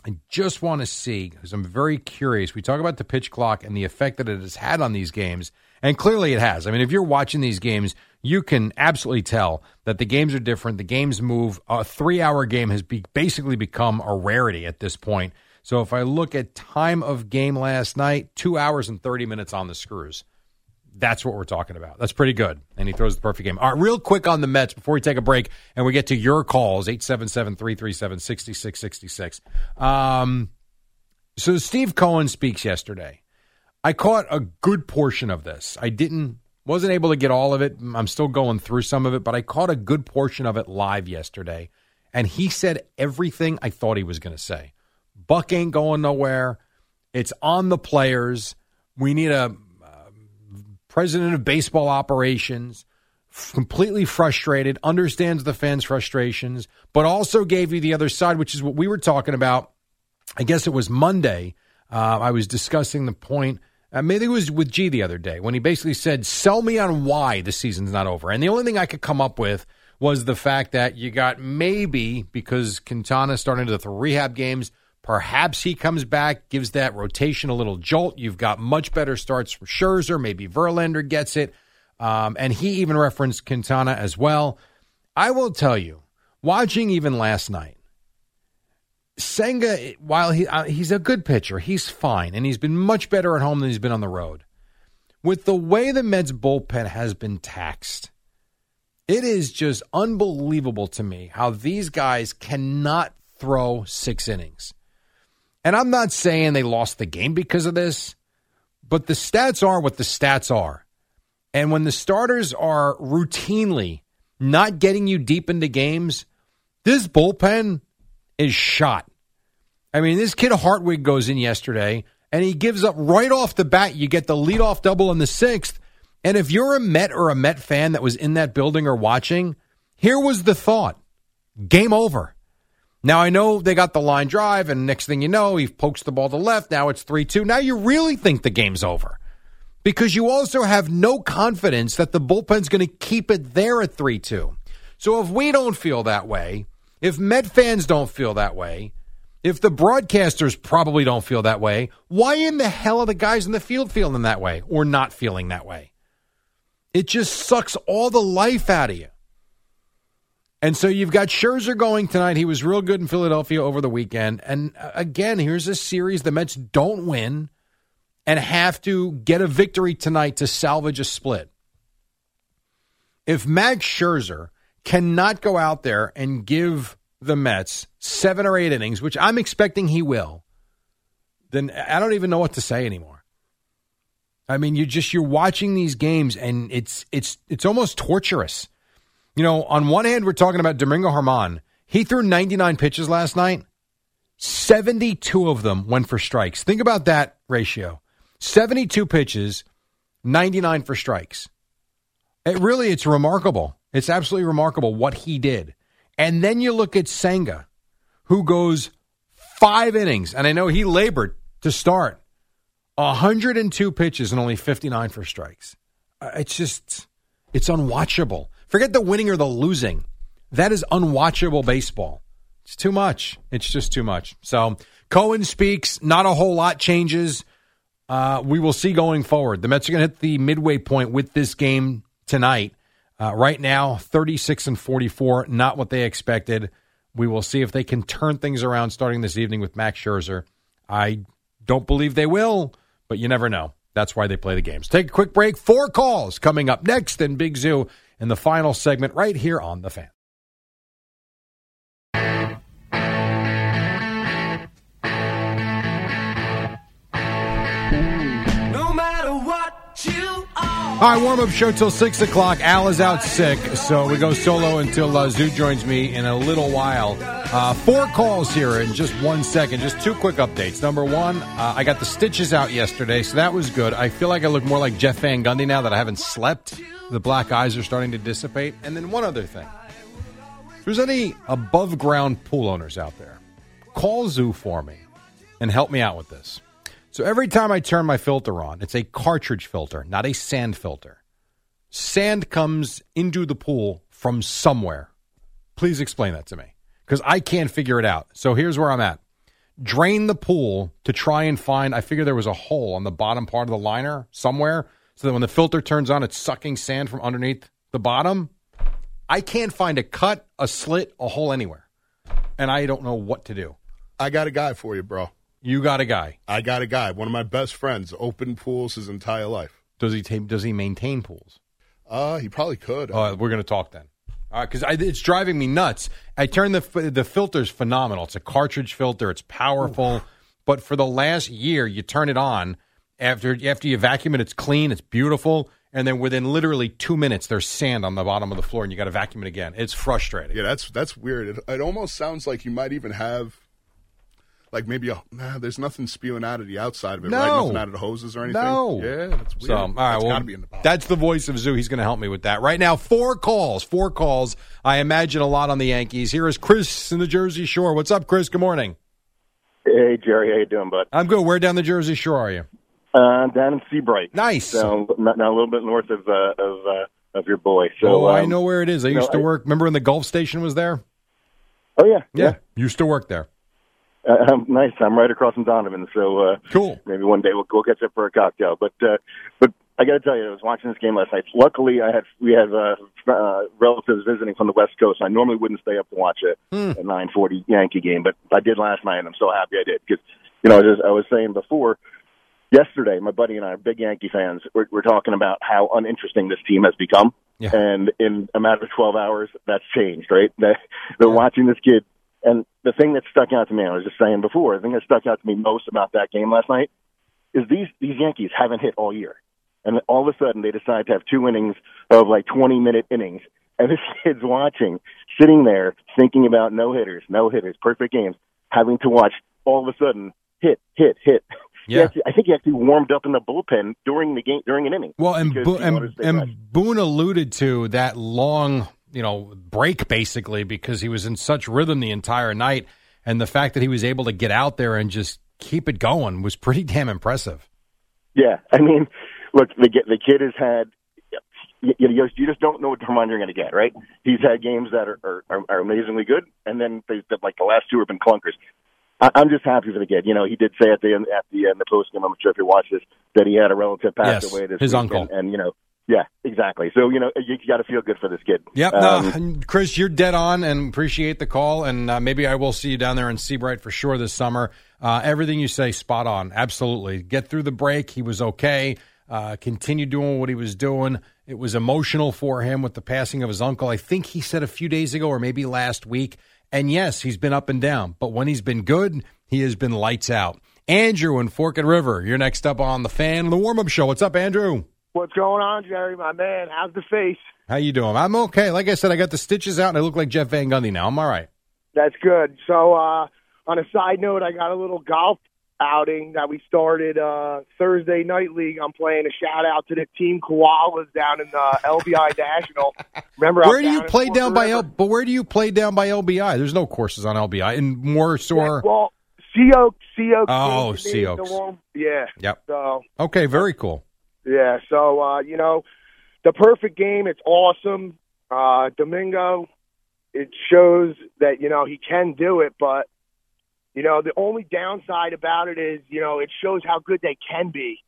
I just want to see because I'm very curious. We talk about the pitch clock and the effect that it has had on these games, and clearly it has. I mean, if you're watching these games, you can absolutely tell that the games are different. The games move. A three-hour game has be- basically become a rarity at this point. So if I look at time of game last night, two hours and 30 minutes on the screws. That's what we're talking about. That's pretty good. And he throws the perfect game. All right, real quick on the Mets before we take a break and we get to your calls 877 337 6666. Um, so Steve Cohen speaks yesterday. I caught a good portion of this. I didn't, wasn't able to get all of it. I'm still going through some of it, but I caught a good portion of it live yesterday. And he said everything I thought he was going to say. Buck ain't going nowhere. It's on the players. We need a president of baseball operations, completely frustrated, understands the fans' frustrations, but also gave you the other side, which is what we were talking about. I guess it was Monday. Uh, I was discussing the point. Uh, maybe it was with G the other day when he basically said, "Sell me on why the season's not over." And the only thing I could come up with was the fact that you got maybe because Quintana starting to rehab games. Perhaps he comes back, gives that rotation a little jolt. You've got much better starts from Scherzer. Maybe Verlander gets it. Um, and he even referenced Quintana as well. I will tell you, watching even last night, Senga, while he uh, he's a good pitcher, he's fine, and he's been much better at home than he's been on the road. With the way the Mets bullpen has been taxed, it is just unbelievable to me how these guys cannot throw six innings. And I'm not saying they lost the game because of this, but the stats are what the stats are. And when the starters are routinely not getting you deep into games, this bullpen is shot. I mean, this kid Hartwig goes in yesterday and he gives up right off the bat. You get the leadoff double in the sixth. And if you're a Met or a Met fan that was in that building or watching, here was the thought game over. Now, I know they got the line drive, and next thing you know, he pokes the ball to left. Now it's 3 2. Now you really think the game's over because you also have no confidence that the bullpen's going to keep it there at 3 2. So if we don't feel that way, if Met fans don't feel that way, if the broadcasters probably don't feel that way, why in the hell are the guys in the field feeling that way or not feeling that way? It just sucks all the life out of you. And so you've got Scherzer going tonight. He was real good in Philadelphia over the weekend. And uh, again, here's a series the Mets don't win and have to get a victory tonight to salvage a split. If Max Scherzer cannot go out there and give the Mets seven or eight innings, which I'm expecting he will, then I don't even know what to say anymore. I mean, you just you're watching these games and it's it's it's almost torturous. You know, on one hand, we're talking about Domingo Germán. He threw 99 pitches last night. 72 of them went for strikes. Think about that ratio. 72 pitches, 99 for strikes. It really, it's remarkable. It's absolutely remarkable what he did. And then you look at Senga, who goes five innings, and I know he labored to start 102 pitches and only 59 for strikes. Uh, It's just, it's unwatchable. Forget the winning or the losing. That is unwatchable baseball. It's too much. It's just too much. So Cohen speaks. Not a whole lot changes. Uh, we will see going forward. The Mets are going to hit the midway point with this game tonight. Uh, right now, 36 and 44, not what they expected. We will see if they can turn things around starting this evening with Max Scherzer. I don't believe they will, but you never know. That's why they play the games. Take a quick break. Four calls coming up next in Big Zoo in the final segment right here on The Fan. All right, warm up show till 6 o'clock. Al is out sick, so we go solo until uh, Zoo joins me in a little while. Uh, four calls here in just one second. Just two quick updates. Number one, uh, I got the stitches out yesterday, so that was good. I feel like I look more like Jeff Van Gundy now that I haven't slept. The black eyes are starting to dissipate. And then one other thing. If there's any above ground pool owners out there, call Zoo for me and help me out with this. So every time I turn my filter on, it's a cartridge filter, not a sand filter. Sand comes into the pool from somewhere. Please explain that to me because I can't figure it out. So here's where I'm at. Drain the pool to try and find, I figure there was a hole on the bottom part of the liner somewhere so that when the filter turns on, it's sucking sand from underneath the bottom. I can't find a cut, a slit, a hole anywhere. And I don't know what to do. I got a guy for you, bro. You got a guy. I got a guy. One of my best friends. Opened pools his entire life. Does he ta- does he maintain pools? Uh, he probably could. Uh, we're going to talk then. All right, because it's driving me nuts. I turn the f- the filter's phenomenal. It's a cartridge filter. It's powerful, but for the last year, you turn it on after after you vacuum it. It's clean. It's beautiful, and then within literally two minutes, there's sand on the bottom of the floor, and you got to vacuum it again. It's frustrating. Yeah, that's that's weird. It, it almost sounds like you might even have like maybe a, nah, there's nothing spewing out of the outside of it, No. right? Nothing out of the hoses or anything. No. Yeah, that's weird. So, all right, That's well, gotta be in the that's the voice of Zoo. He's going to help me with that. Right now, four calls, four calls. I imagine a lot on the Yankees. Here is Chris in the Jersey Shore. What's up, Chris? Good morning. Hey Jerry, how you doing, bud? I'm good. Where down the Jersey Shore are you? Uh, down in Seabright. Nice. So not, not a little bit north of uh, of uh, of your boy. So oh, I um, know where it is. I used know, to work. Remember when the Gulf Station was there? Oh yeah, Yeah, used to work there. Uh, um, nice. I'm right across from Donovan, so uh, cool. Maybe one day we'll we'll catch up for a cocktail. But uh, but I got to tell you, I was watching this game last night. Luckily, I had we had uh, uh, relatives visiting from the West Coast. I normally wouldn't stay up to watch a, Hmm. a 9:40 Yankee game, but I did last night, and I'm so happy I did because you know as I was saying before. Yesterday, my buddy and I are big Yankee fans. We're, we're talking about how uninteresting this team has become, Yeah. and in a matter of 12 hours, that's changed. Right? They, they're watching this kid and the thing that stuck out to me, I was just saying before, the thing that stuck out to me most about that game last night is these these Yankees haven't hit all year, and all of a sudden they decide to have two innings of like twenty minute innings, and this kid's watching, sitting there thinking about no hitters, no hitters, perfect games, having to watch all of a sudden hit, hit, hit. Yeah. actually- I think he actually warmed up in the bullpen during the game during an inning. Well, and Bo- and, to stay fresh. and Boone alluded to that long, you know, break basically because he was in such rhythm the entire night, and the fact that he was able to get out there and just keep it going was pretty damn impressive. Yeah, I mean, look, the the kid has had. You, you, just- you just don't know what Germán you're going to get, right? He's had games that are, are, are, amazingly good, and then they, like the last two have been clunkers. I, I'm just happy for the kid. You know, he did say at the end, at the end, the post game. I'm not sure if you watched this, that he had a relative pass Yes, away this his week, uncle. and, and you know, yeah, exactly. So you know, you, got to feel good for this kid. Yep. Um, no, Chris, you're dead on and appreciate the call. And uh, maybe I will see you down there in Seabright for sure this summer. Uh, everything you say, spot on. Absolutely. Get through the break. He was okay. Uh, continue doing what he was doing. It was emotional for him with the passing of his uncle. I think he said a few days ago or maybe last week. And yes, he's been up and down, but when he's been good, he has been lights out. Andrew in Forked River, you're next up on the fan, the warm up show. What's up, Andrew? What's going on, Jerry, my man? How's the face? How you doing? I'm okay. Like I said, I got the stitches out and I look like Jeff Van Gundy now. I'm all right. That's good. So, uh, on a side note, I got a little golf outing that we started uh, Thursday night league. I'm playing a shout out to the team koalas down in the LBI National. Remember, where do you play down by L? But where do you play down by LBI? There's no courses on LBI in Morse or. Well, Sea Oaks, Sea Oaks. Oh, Sea name, Oaks. the one- Yeah. Yep. So Okay, very cool. Yeah, so uh, you know, the perfect game. It's awesome. Uh, Domingo, it shows that you know he can do it, but you know the only downside about it is you know it shows how good they can be,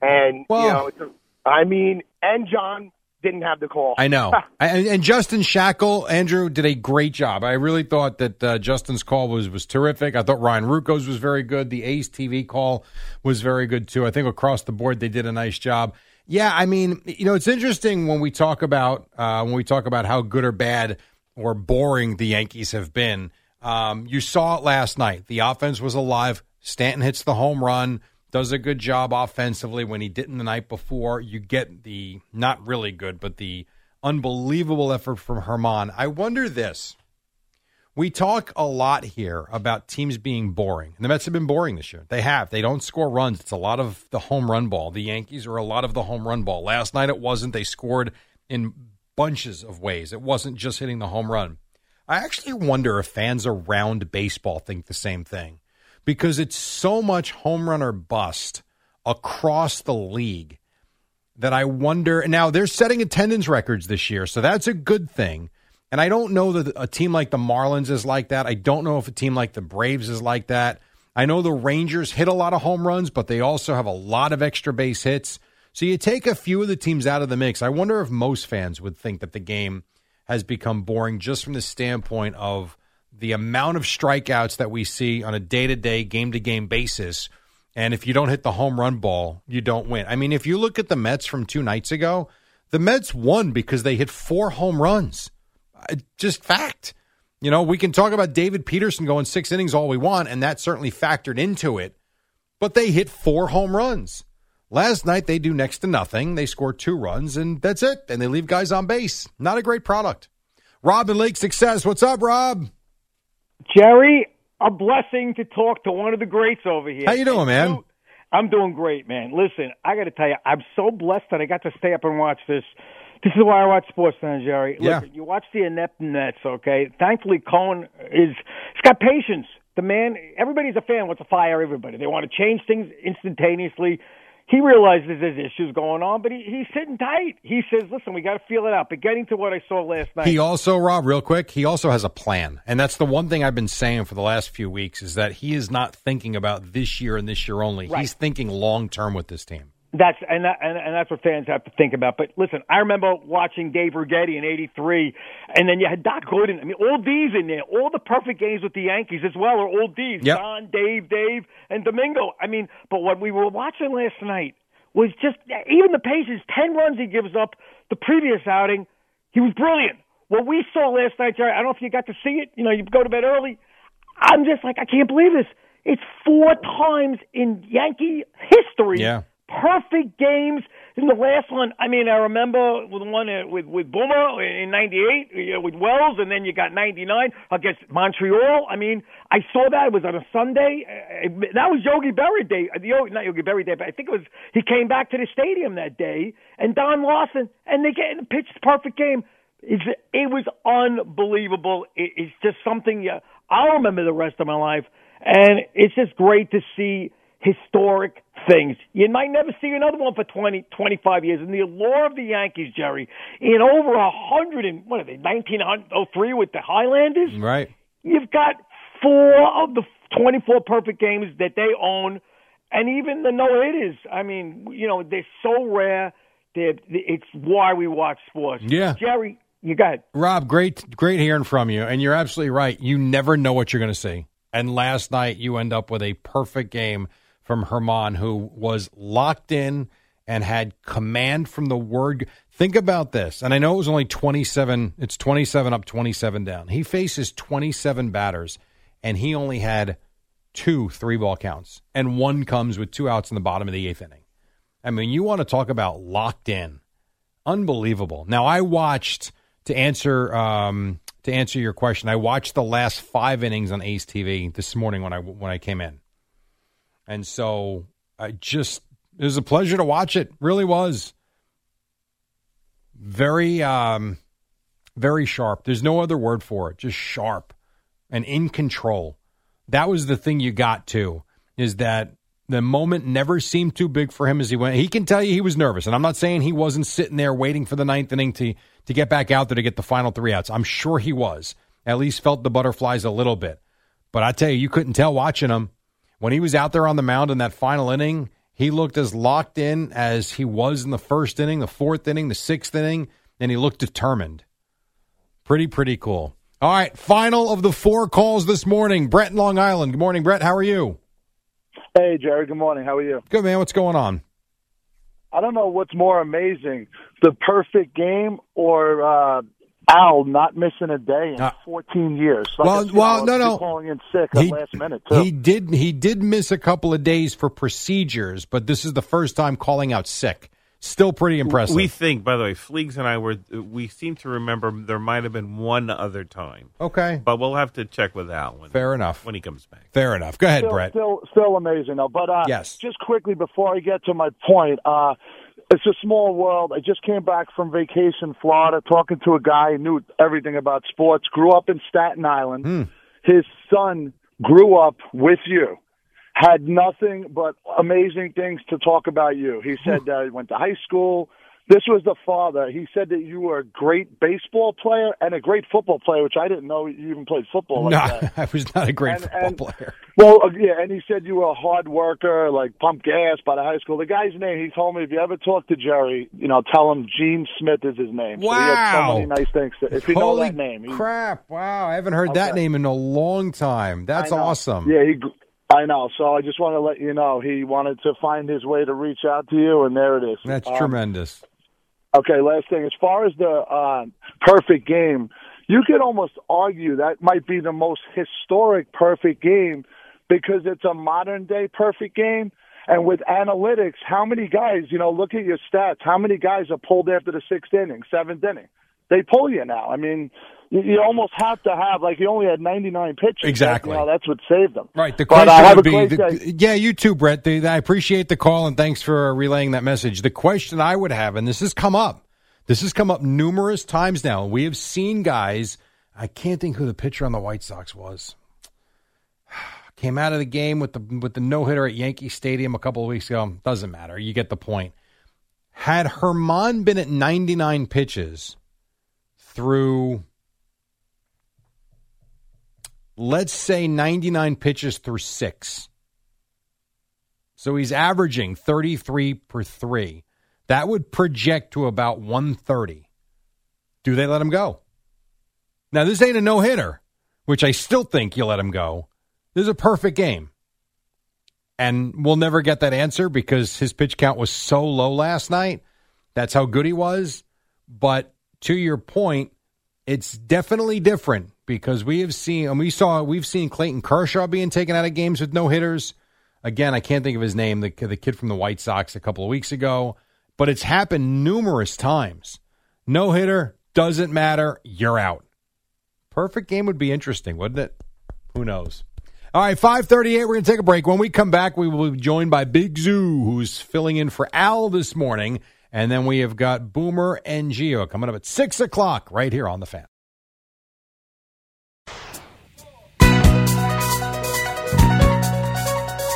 and you know, it's a, I mean, and John didn't have the call. I know. and, and Justin Shackil, Andrew did a great job. I really thought that uh, Justin's call was was terrific. I thought Ryan Ruocco's was very good. The A's TV call was very good too. I think across the board they did a nice job. Yeah, I mean, you know, it's interesting when we talk about uh, when we talk about how good or bad or boring the Yankees have been. Um, you saw it last night. The offense was alive. Stanton hits the home run, does a good job offensively when he didn't the night before. You get the not really good, but the unbelievable effort from Germán. I wonder this. We talk a lot here about teams being boring. And the Mets have been boring this year. They have. They don't score runs. It's a lot of the home run ball. The Yankees are a lot of the home run ball. Last night it wasn't. They scored in bunches of ways. It wasn't just hitting the home run. I actually wonder if fans around baseball think the same thing because it's so much home run or bust across the league that I wonder. Now they're setting attendance records this year, so that's a good thing. And I don't know that a team like the Marlins is like that. I don't know if a team like the Braves is like that. I know the Rangers hit a lot of home runs, but they also have a lot of extra base hits. So you take a few of the teams out of the mix. I wonder if most fans would think that the game has become boring just from the standpoint of the amount of strikeouts that we see on a day to day, game to game basis. And if you don't hit the home run ball, you don't win. I mean, if you look at the Mets from two nights ago, the Mets won because they hit four home runs. Uh, Just fact. You know, we can talk about David Peterson going six innings all we want, and that certainly factored into it. But they hit four home runs. Last night, they do next to nothing. They score two runs, and that's it. And they leave guys on base. Not a great product. Rob and Lake Success. What's up, Rob? Jerry, a blessing to talk to one of the greats over here. How you doing, man? I'm doing great, man. Listen, I got to tell you, I'm so blessed that I got to stay up and watch this. This is why I watch sports now, Jerry. Yeah. Listen, you watch the inept Nets, okay? Thankfully, Cohen is he's got patience. The man, everybody's a fan. Wants to fire everybody. They want to change things instantaneously. He realizes there's issues going on, but he, he's sitting tight. He says, "Listen, we got to feel it out." But getting to what I saw last night, He also, Rob, real quick, he also has a plan. And that's the one thing I've been saying for the last few weeks is that he is not thinking about this year and this year only. Right. He's thinking long term with this team. That's and, that, and and that's what fans have to think about. But listen, I remember watching Dave Righetti in '83, and then you had Doc Gooden. I mean, all D's in there. All the perfect games with the Yankees as well are all D's. Yep. Don, Dave, Dave, and Domingo. I mean, but what we were watching last night was just even the Pacers. Ten runs he gives up the previous outing. He was brilliant. What we saw last night, Jerry. I don't know if you got to see it. You know, you go to bed early. I'm just like, I can't believe this. It's four times in Yankee history Yeah. Perfect games. In the last one, I mean, I remember the one uh, with with Boomer in '98 uh, with Wells, and then you got '99 against Montreal. I mean, I saw that it was on a Sunday. Uh, that was Yogi Berra day. not Yogi Berra day, but I think it was he came back to the stadium that day, and Don Larsen, and they get pitched a perfect game. It's, it was unbelievable. It, it's just something you, I'll remember the rest of my life, and it's just great to see historic things. You might never see another one for 20, 25 years. And the allure of the Yankees, Jerry, in over a hundred and what are they, 1903 with the Highlanders? Right. You've got four of the 24 perfect games that they own, and even the no hitters. I mean, you know, they're so rare. They're, it's why we watch sports. Yeah. Jerry, you got it. Rob, great, great hearing from you. And you're absolutely right. You never know what you're going to see. And last night, you end up with a perfect game from Germán, who was locked in and had command from the word. Think about this. And I know it was only 27, it's 27 up, 27 down. He faces 27 batters, and he only had two three ball counts, and one comes with two outs in the bottom of the eighth inning. I mean, you want to talk about locked in. Unbelievable. Now I watched to answer um, to answer your question. I watched the last five innings on A's TV this morning when I when I came in, and so I just it was a pleasure to watch it. Really was very um, very sharp. There's no other word for it. Just sharp and in control. That was the thing you got to is that the moment never seemed too big for him as he went. He can tell you he was nervous, and I'm not saying he wasn't sitting there waiting for the ninth inning to to get back out there to get the final three outs. I'm sure he was. At least felt the butterflies a little bit. But I tell you, you couldn't tell watching him when he was out there on the mound in that final inning. He looked as locked in as he was in the first inning, the fourth inning, the sixth inning, and he looked determined. Pretty, pretty cool. All right, final of the four calls this morning. Brett in Long Island. Good morning, Brett. How are you? Hey, Jerry. Good morning. How are you? Good, man. What's going on? I don't know what's more amazing, the perfect game or uh, Al not missing a day in Uh, 14 years. Like well, well, no, no. Calling in sick at He- last minute too. He did. He did miss a couple of days for procedures, but this is the first time calling out sick. Still pretty impressive. We think, by the way, Fleegs and I were. We seem to remember there might have been one other time. Okay, but we'll have to check with Al when Fair enough. when he comes back. Fair enough. Go ahead, still, Brett. Still, still amazing though. But uh, Yes. just quickly before I get to my point, uh, it's a small world. I just came back from vacation, Florida, talking to a guy who knew everything about sports. Grew up in Staten Island. Hmm. His son grew up with you. Had nothing but amazing things to talk about you. He said uh, he went to high school. This was the father. He said that you were a great baseball player and a great football player, which I didn't know you even played football like no, that. I was not a great And- football and- player. Well, uh, yeah, and he said you were a hard worker, like pump gas by the high school. The guy's name, he told me, if you ever talk to Jerry, you know, tell him Gene Smith is his name. So he had so Wow. many nice things. To, if you know that name, he, crap! Wow, I haven't heard that name in a long time. That's awesome. Yeah, he. I know. So I just want to let you know he wanted to find his way to reach out to you, and there it is. That's Um, tremendous. Okay, last thing. As far as the uh, perfect game, you could almost argue that might be the most historic perfect game because it's a modern day perfect game. And with analytics, how many guys, you know, look at your stats. How many guys are pulled after the sixth inning, seventh inning? They pull you now. I mean, you, you almost have to have like he only had 99 pitches. Exactly. You know, that's what saved him. Right. The But, question uh, have would a be, great the- day. yeah, you too, Brett. The, I appreciate the call and thanks for relaying that message. The question I would have, and this has come up, this has come up numerous times now. We have seen guys. I can't think who the pitcher on the White Sox was. Came out of the game with the with the no hitter at Yankee Stadium a couple of weeks ago. Doesn't matter. You get the point. Had Germán been at 99 pitches through let's say 99 pitches through six. So he's averaging 33 per three. That would project to about 130. Do they let him go? Now, this ain't a no hitter, which I still think you let him go. This is a perfect game. And we'll never get that answer because his pitch count was so low last night. That's how good he was. But to your point, it's definitely different because we have seen and we saw we've seen Clayton Kershaw being taken out of games with no hitters. Again, I can't think of his name, the the kid from the White Sox a couple of weeks ago, but it's happened numerous times. No hitter doesn't matter, you're out. Perfect game would be interesting, wouldn't it? Who knows? All right, 538, we're going to take a break. When we come back, we will be joined by Big Zoo, who's filling in for Al this morning. And then we have got Boomer and Gio coming up at 6 o'clock right here on The Fan.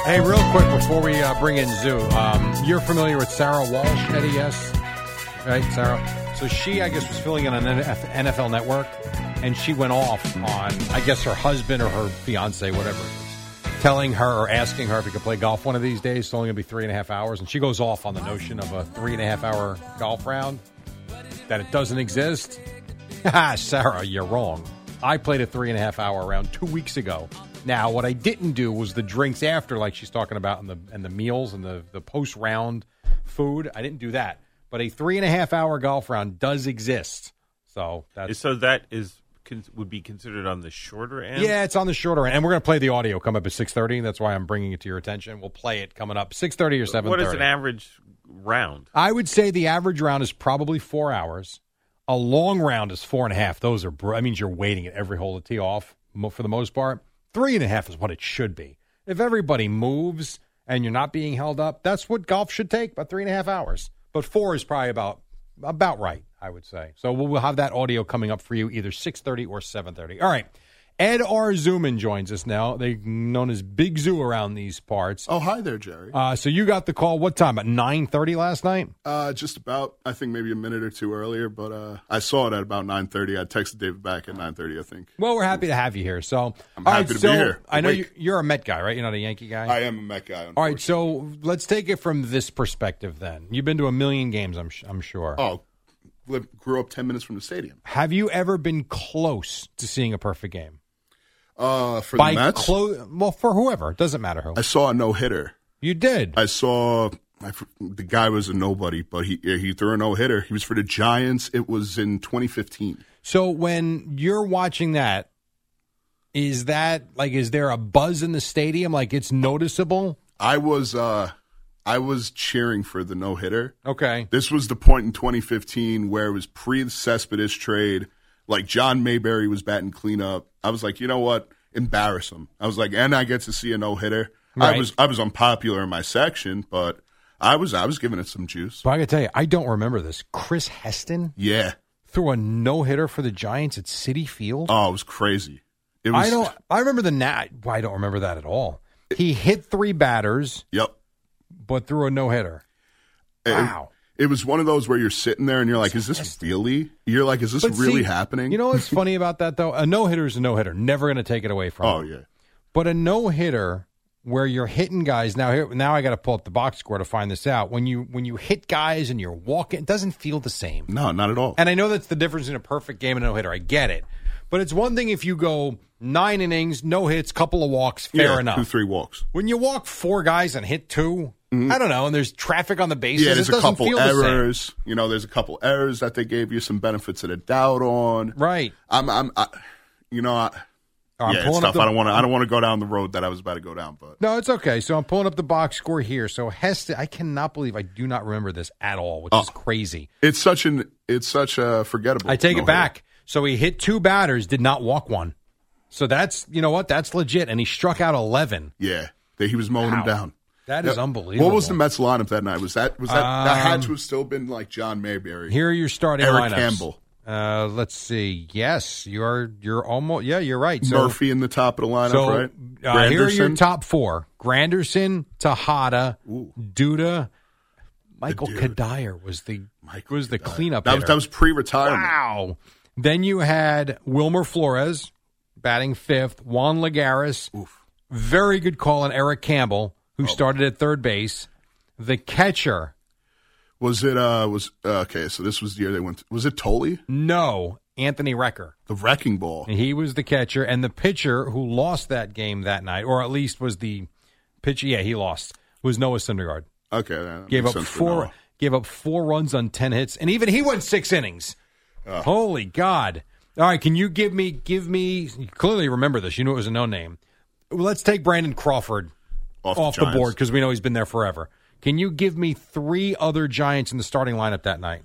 Hey, real quick before we uh, bring in Zoo, um, you're familiar with Sarah Walsh at ES, right, Sarah? So she, I guess, was filling in on NF NFL Network, and she went off on, I guess, her husband or her fiance, whatever telling her or asking her if he could play golf one of these days. It's only going to be three and a half hours, and she goes off on the notion of a three and a half hour golf round that it doesn't exist. Sarah, you're wrong. I played a three and a half hour round two weeks ago. Now, what I didn't do was the drinks after, like she's talking about, and the and the meals and the the post round food. I didn't do that, but a three and a half hour golf round does exist. So that's So that is would be considered on the shorter end. yeah, it's on the shorter end, and we're going to play the audio. Come up at six thirty. That's why I'm bringing it to your attention. We'll play it coming up six thirty or seven. What is an average round? I would say the average round is probably four hours. A long round is four and a half. Those are, that means you're waiting at every hole to tee off for the most part. Three and a half is what it should be. If everybody moves and you're not being held up, that's what golf should take, about three and a half hours. But four is probably about about right, I would say. So we'll, we'll have that audio coming up for you either 6.30 or 7.30. All right. Ed R. Zuman joins us now. They known as Big Zoo around these parts. Oh, hi there, Jerry. Uh, so you got the call what time? At 9.30 last night? Uh, just about, I think maybe a minute or two earlier, but uh, I saw it at about 9.30. I texted David back at 9.30, I think. Well, we're happy to have you here. So, I'm happy right, to be here. I know you, you're a Met guy, right? You're not a Yankee guy. I am a Met guy. All right, so let's take it from this perspective. Then you've been to a million games, I'm I'm sure. Oh, grew up 10 minutes from the stadium. Have you ever been close to seeing a perfect game? Uh, for By the Mets? clo- well, for whoever, it doesn't matter who. I saw a no-hitter. You did? I saw... I, the guy was a nobody, but he he threw a no hitter. He was for the Giants. It was in 2015. So when you're watching that, is that like is there a buzz in the stadium? Like it's noticeable? I was uh I was cheering for the no hitter. Okay. This was the point in 2015 where it was pre the Cespedes trade. Like John Mayberry was batting cleanup. I was like, you know what? Embarrass him. I was like, and I get to see a no hitter. I was I was unpopular in my section, but I was I was giving it some juice. But I gotta tell you, I don't remember this. Chris Heston Yeah. threw a no hitter for the Giants at Citi Field. Oh, it was crazy. It was I don't. I remember the nat. well, I don't remember that at all. He hit three batters. Yep. But threw a no hitter. It- Wow. It, was one of those where you're sitting there and you're like, is this really? You're like, is this But really see, happening? You know what's funny about that though? A no hitter is a no hitter. Never going to take it away from. Oh, him. yeah. But a no hitter where you're hitting guys now. Here now I got to pull up the box score to find this out. When you when you hit guys and you're walking, it doesn't feel the same. No, not at all. And I know that's the difference in a perfect game and a no hitter. I get it. But it's one thing if you go nine innings, no hits, couple of walks, fair Yeah, enough. Two, three walks. When you walk four guys and hit 2 I don't know, and there's traffic on the bases, Mm-hmm. Yeah, there's it a couple feel the same. errors. You know, there's a couple errors that they gave you some benefits of the doubt on. Right. I'm. I'm. I, you know. I, Oh, I'm yeah, it's pulling up tough. the- I don't want to. I don't want to go down the road that I was about to go down. But No, it's okay. So I'm pulling up the box score here. So Heston, I cannot believe I do not remember this at all, which Oh. is crazy. it's such an. It's such a forgettable. I take it no-hitter. back. So he hit two batters, did not walk one. So that's you know what? That's legit. And he struck out eleven. Yeah, that he was mowing Wow. him down. That is Yeah. unbelievable. What was the Mets lineup that night? Was that was that that had Um, to have still been like John Mayberry? Here are your starting Eric lineups. Campbell, Uh, let's see. Yes, you're you're almost. Yeah, you're right. So, Murphy in the top of the lineup, so right? uh, here are your top four: Granderson, Tejada, Duda, Michael Cuddyer was the was the cleanup. That was that was pre-retirement. Wow. Then you had Wilmer Flores batting fifth, Juan Lagares, very good call on Eric Campbell, who started at third base. The catcher, Was it? uh Was uh, okay. So this was the year they went. was it Tolley? no, Anthony Recker. The wrecking ball. He was the catcher, and the pitcher who lost that game that night, or at least was the pitcher. Yeah, he lost. Was Noah Syndergaard. Okay, that Gave up four. Gave up four runs on ten hits, and even he went six innings. Holy God! All right, can you give me give me? Clearly remember this. You knew it was a no name. Let's take Brandon Crawford Off off, the the, board because we know he's been there forever. Can you give me three other Giants in the starting lineup that night?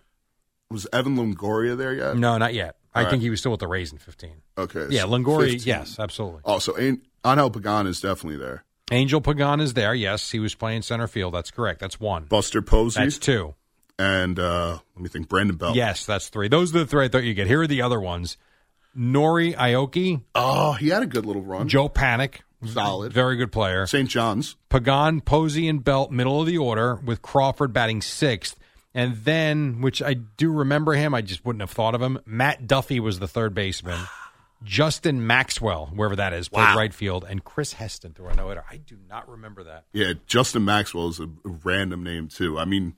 Was Evan Longoria there yet? No, not yet. I All right. think he was still with the Rays in fifteen. Okay. Yeah, so Longoria. 15. Yes, absolutely. Oh, so An- Angel Pagan is definitely there. Angel Pagan is there. Yes, he was playing center field. That's correct. That's one. Buster Posey. That's two. And uh let me think. Brandon Belt. Yes, that's three. Those are the three I thought you get. Here are the other ones: Nori Aoki, Oh, he had a good little run. Joe Panik, Solid. very good player. St. John's. Pagan, Posey, and Belt, middle of the order, with Crawford batting sixth. And then, which I do remember him, I just wouldn't have thought of him. Matt Duffy was the third baseman. Justin Maxwell, wherever that is, played Wow. right field, and Chris Heston threw a no hitter. I do not remember that. Yeah, Justin Maxwell is a random name too. I mean,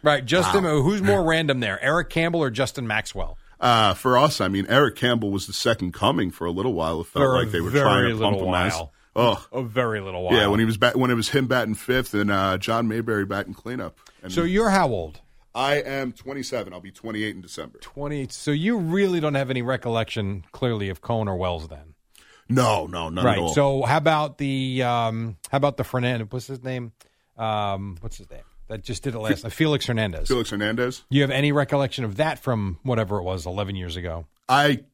Right, Justin. Wow. Who's more random there, Eric Campbell or Justin Maxwell? uh, for us, I mean, Eric Campbell was the second coming for a little while. It felt For like they were trying to pump him as. Oh, A very little while. yeah, when he was bat- when it was him batting fifth and uh, John Mayberry batting cleanup. And So you're how old? I am 27. I'll be 28 in December. 28. So you really don't have any recollection, clearly, of Cone or Wells then? No, no, none right. at all. So how about the um, how about the Fernandez? What's his name? Um, what's his name? That just did it last night. Felix Hernandez. Felix Hernandez. You have any recollection of that from whatever it was, eleven years ago? I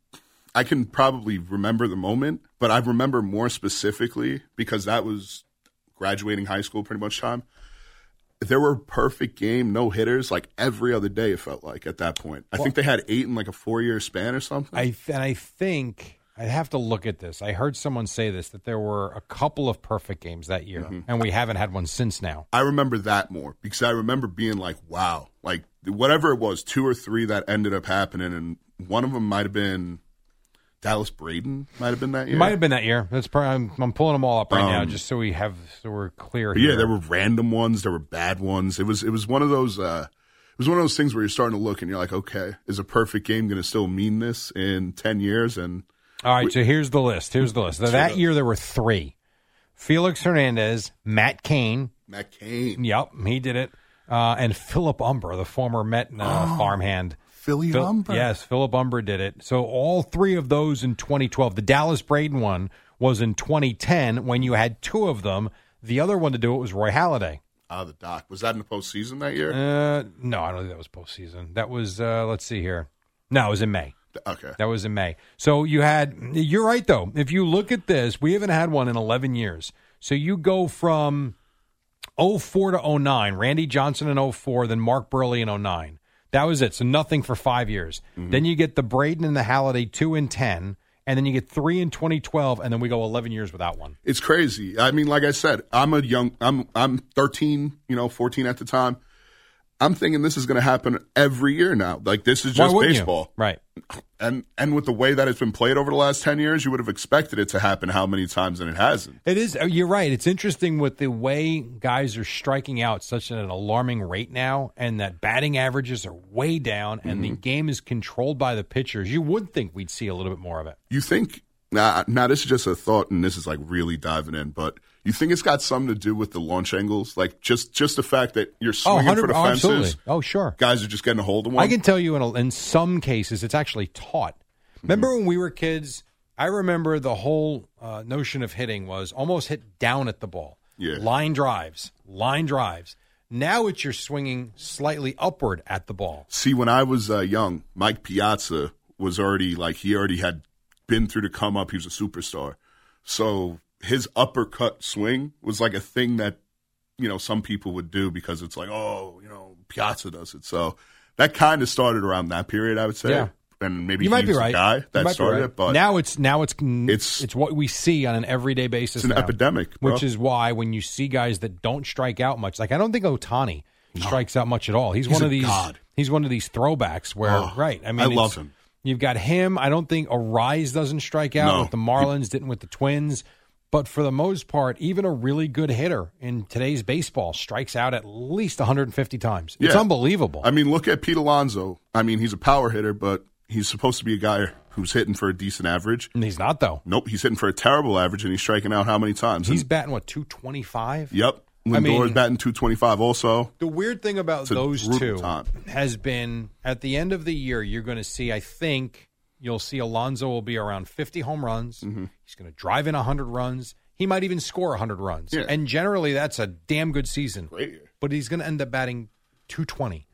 I can probably remember the moment, but I remember more specifically because that was graduating high school pretty much time. There were perfect game, no hitters, like every other day. It felt like at that point. I think they had eight in like a four year span or something. I th- and I think I'd have to look at this. I heard someone say this that there were a couple of perfect games that year, Mm-hmm. and we haven't had one since now. I remember that more because I remember being like, wow, like whatever it was, two or three that ended up happening, and one of them might have been Dallas Braden, might have been that year. Might have been that year. That's probably, I'm, I'm pulling them all up right now Um, just so we have so we're clear. Here. yeah, there were random ones, there were bad ones. It was it was one of those uh it was one of those things where you're starting to look and you're like, okay, is a perfect game going to still mean this in 10 years and All right, so here's the list. Here's the list. Sure that year there were three: Felix Hernandez, Matt Cain. Matt Cain. Yep, he did it. Uh, and Philip Humber, the former Met uh, farmhand. Philly Phil- Humber. Yes, Philip Humber did it. So all three of those in 2012. The Dallas Braden one was in 2010 when you had two of them. The other one to do it was Roy Halladay. out of the dock. Was that in the postseason that year? Uh, no, I don't think that was postseason. That was uh, let's see here. No, it was in May. Okay. That was in May. So you had you're right though. If you look at this, we haven't had one in 11 years. So you go from 04 to 09, Randy Johnson in 04, then Mark Buehrle in 09. That was it. So nothing for 5 years. Mm-hmm. Then you get the Braden and the Halladay 2 and 10, and then you get 3 in 2012 and then we go 11 years without one. It's crazy. I mean, like I said, I'm a young I'm I'm 13, you know, 14 at the time. I'm thinking this is going to happen every year now. Like this is just wouldn't you? baseball. Right. And and with the way that it's been played over the last 10 years, you would have expected it to happen how many times and it hasn't. It is. uh, You're right. It's interesting with the way guys are striking out such at an alarming rate now, and that batting averages are way down, and the game is controlled by the pitchers. You would think we'd see a little bit more of it. You think now, now this is just a thought, and this is like really diving in, but you think it's got something to do with the launch angles, like just just the fact that you're swinging for 100 the oh, fences. absolutely. Oh, sure. Guys are just getting a hold of one. I can tell you in, a, in some cases it's actually taught. Remember when we were kids? I remember the whole uh, notion of hitting was almost hit down at the ball. Yeah. Line drives, line drives. Now it's you're swinging slightly upward at the ball. See, when I was uh, young, Mike Piazza was already like he already had been through the come up. He was a superstar, so his uppercut swing was like a thing that you know some people would do because it's like oh you know Piazza does it. So that kind of started around that period, I would say. Yeah. And maybe you might he's be the right. guy that started right. it, but now it's now it's it's It's- what we see on an everyday basis. It's an now, epidemic, bro. which is why when you see guys that don't strike out much, like I don't think Ohtani strikes out much at all. He's, He's one of these. god. He's one of these throwbacks where Oh, right. I mean, I love him. You've got him. I don't think Arraez doesn't strike out No. with the Marlins. Didn't with the Twins. But for the most part, even a really good hitter in today's baseball strikes out at least 150 times. It's Yeah. unbelievable. I mean, look at Pete Alonso. I mean, he's a power hitter, but he's supposed to be a guy who's hitting for a decent average. And he's not though. Nope, he's hitting for a terrible average, and he's striking out how many times? He's And- batting what 225. yep. I Lindor's mean- batting two twenty five. Also, The weird thing about those two time. has been at the end of the year, you're going to see, I think, you'll see Alonso will be around 50 home runs. Mm-hmm. He's going to drive in 100 runs. He might even score 100 runs. Yeah. And generally, that's a damn good season. Great. But he's going to end up batting 220.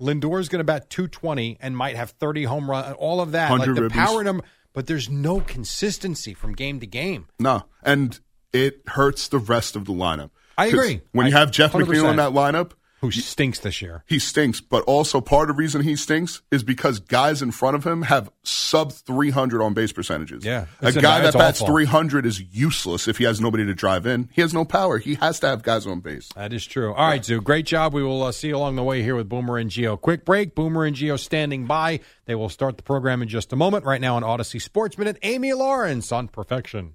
Lindor is going to bat 220 and might have 30 home runs, all of that. Like the ribbies. power number. But there's no consistency from game to game. no, and it hurts the rest of the lineup. I agree. When you have Jeff McNeil 100%. in that lineup, Who stinks this year? he stinks. But also, part of the reason he stinks is because guys in front of him have sub 300 on base percentages. Yeah. A It's a- guy that bats awful. 300 is useless if he has nobody to drive in. He has no power. He has to have guys on base. That is true. All right, Zoo. Great job. We will uh, see you along the way here with Boomer and Gio. Quick break. Boomer and Gio standing by. They will start the program in just a moment. Right now on Audacy Sports Minute, Amy Lawrence on Perfection.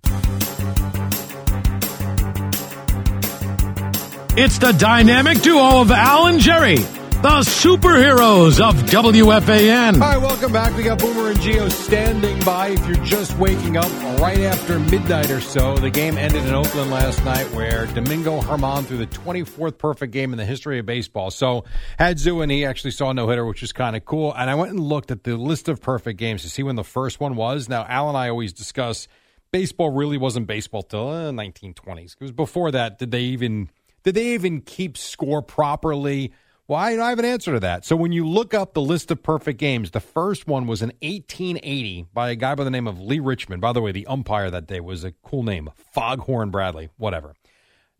It's the dynamic duo of Al and Jerry, the superheroes of WFAN. All right, welcome back. We got Boomer and Gio standing by. If you're just waking up right after midnight or so, the game ended in Oakland last night where Domingo Germán threw the 24th perfect game in the history of baseball. So had Zoo and he actually saw no hitter, which is kind of cool. And I went and looked at the list of perfect games to see when the first one was. Now, Al and I always discuss baseball really wasn't baseball till uh, 1920s. Because before that, did they even did they even keep score properly? Well, I, I have an answer to that. So when you look up the list of perfect games, the first one was in 1880 by a guy by the name of Lee Richmond. By the way, the umpire that day was a cool name, Foghorn Bradley, whatever.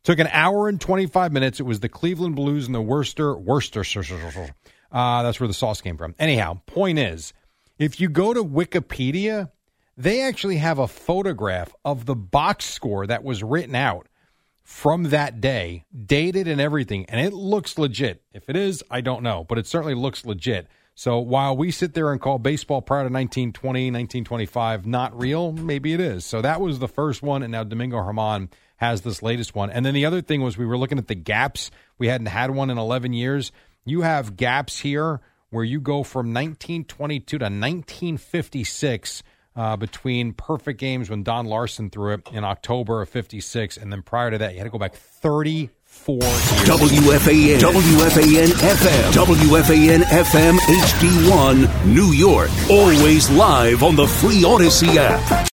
Took an hour and 25 minutes. It was the Cleveland Blues and the Worcester, Worcester. Uh, that's where the sauce came from. Anyhow, point is, if you go to Wikipedia, they actually have a photograph of the box score that was written out from that day, dated and everything, and it looks legit. If it is, I don't know, but it certainly looks legit. So while we sit there and call baseball prior to 1920, 1925 not real, maybe it is. So that was the first one, and now Domingo Germán has this latest one. And then the other thing was we were looking at the gaps. We hadn't had one in 11 years. You have gaps here where you go from 1922 to 1956 uh, between perfect games when Don Larsen threw it in October of 56. And then prior to that, you had to go back 34 years. WFAN, WFAN FM, WFAN FM HD1, New York. Always live on the free Audacy app.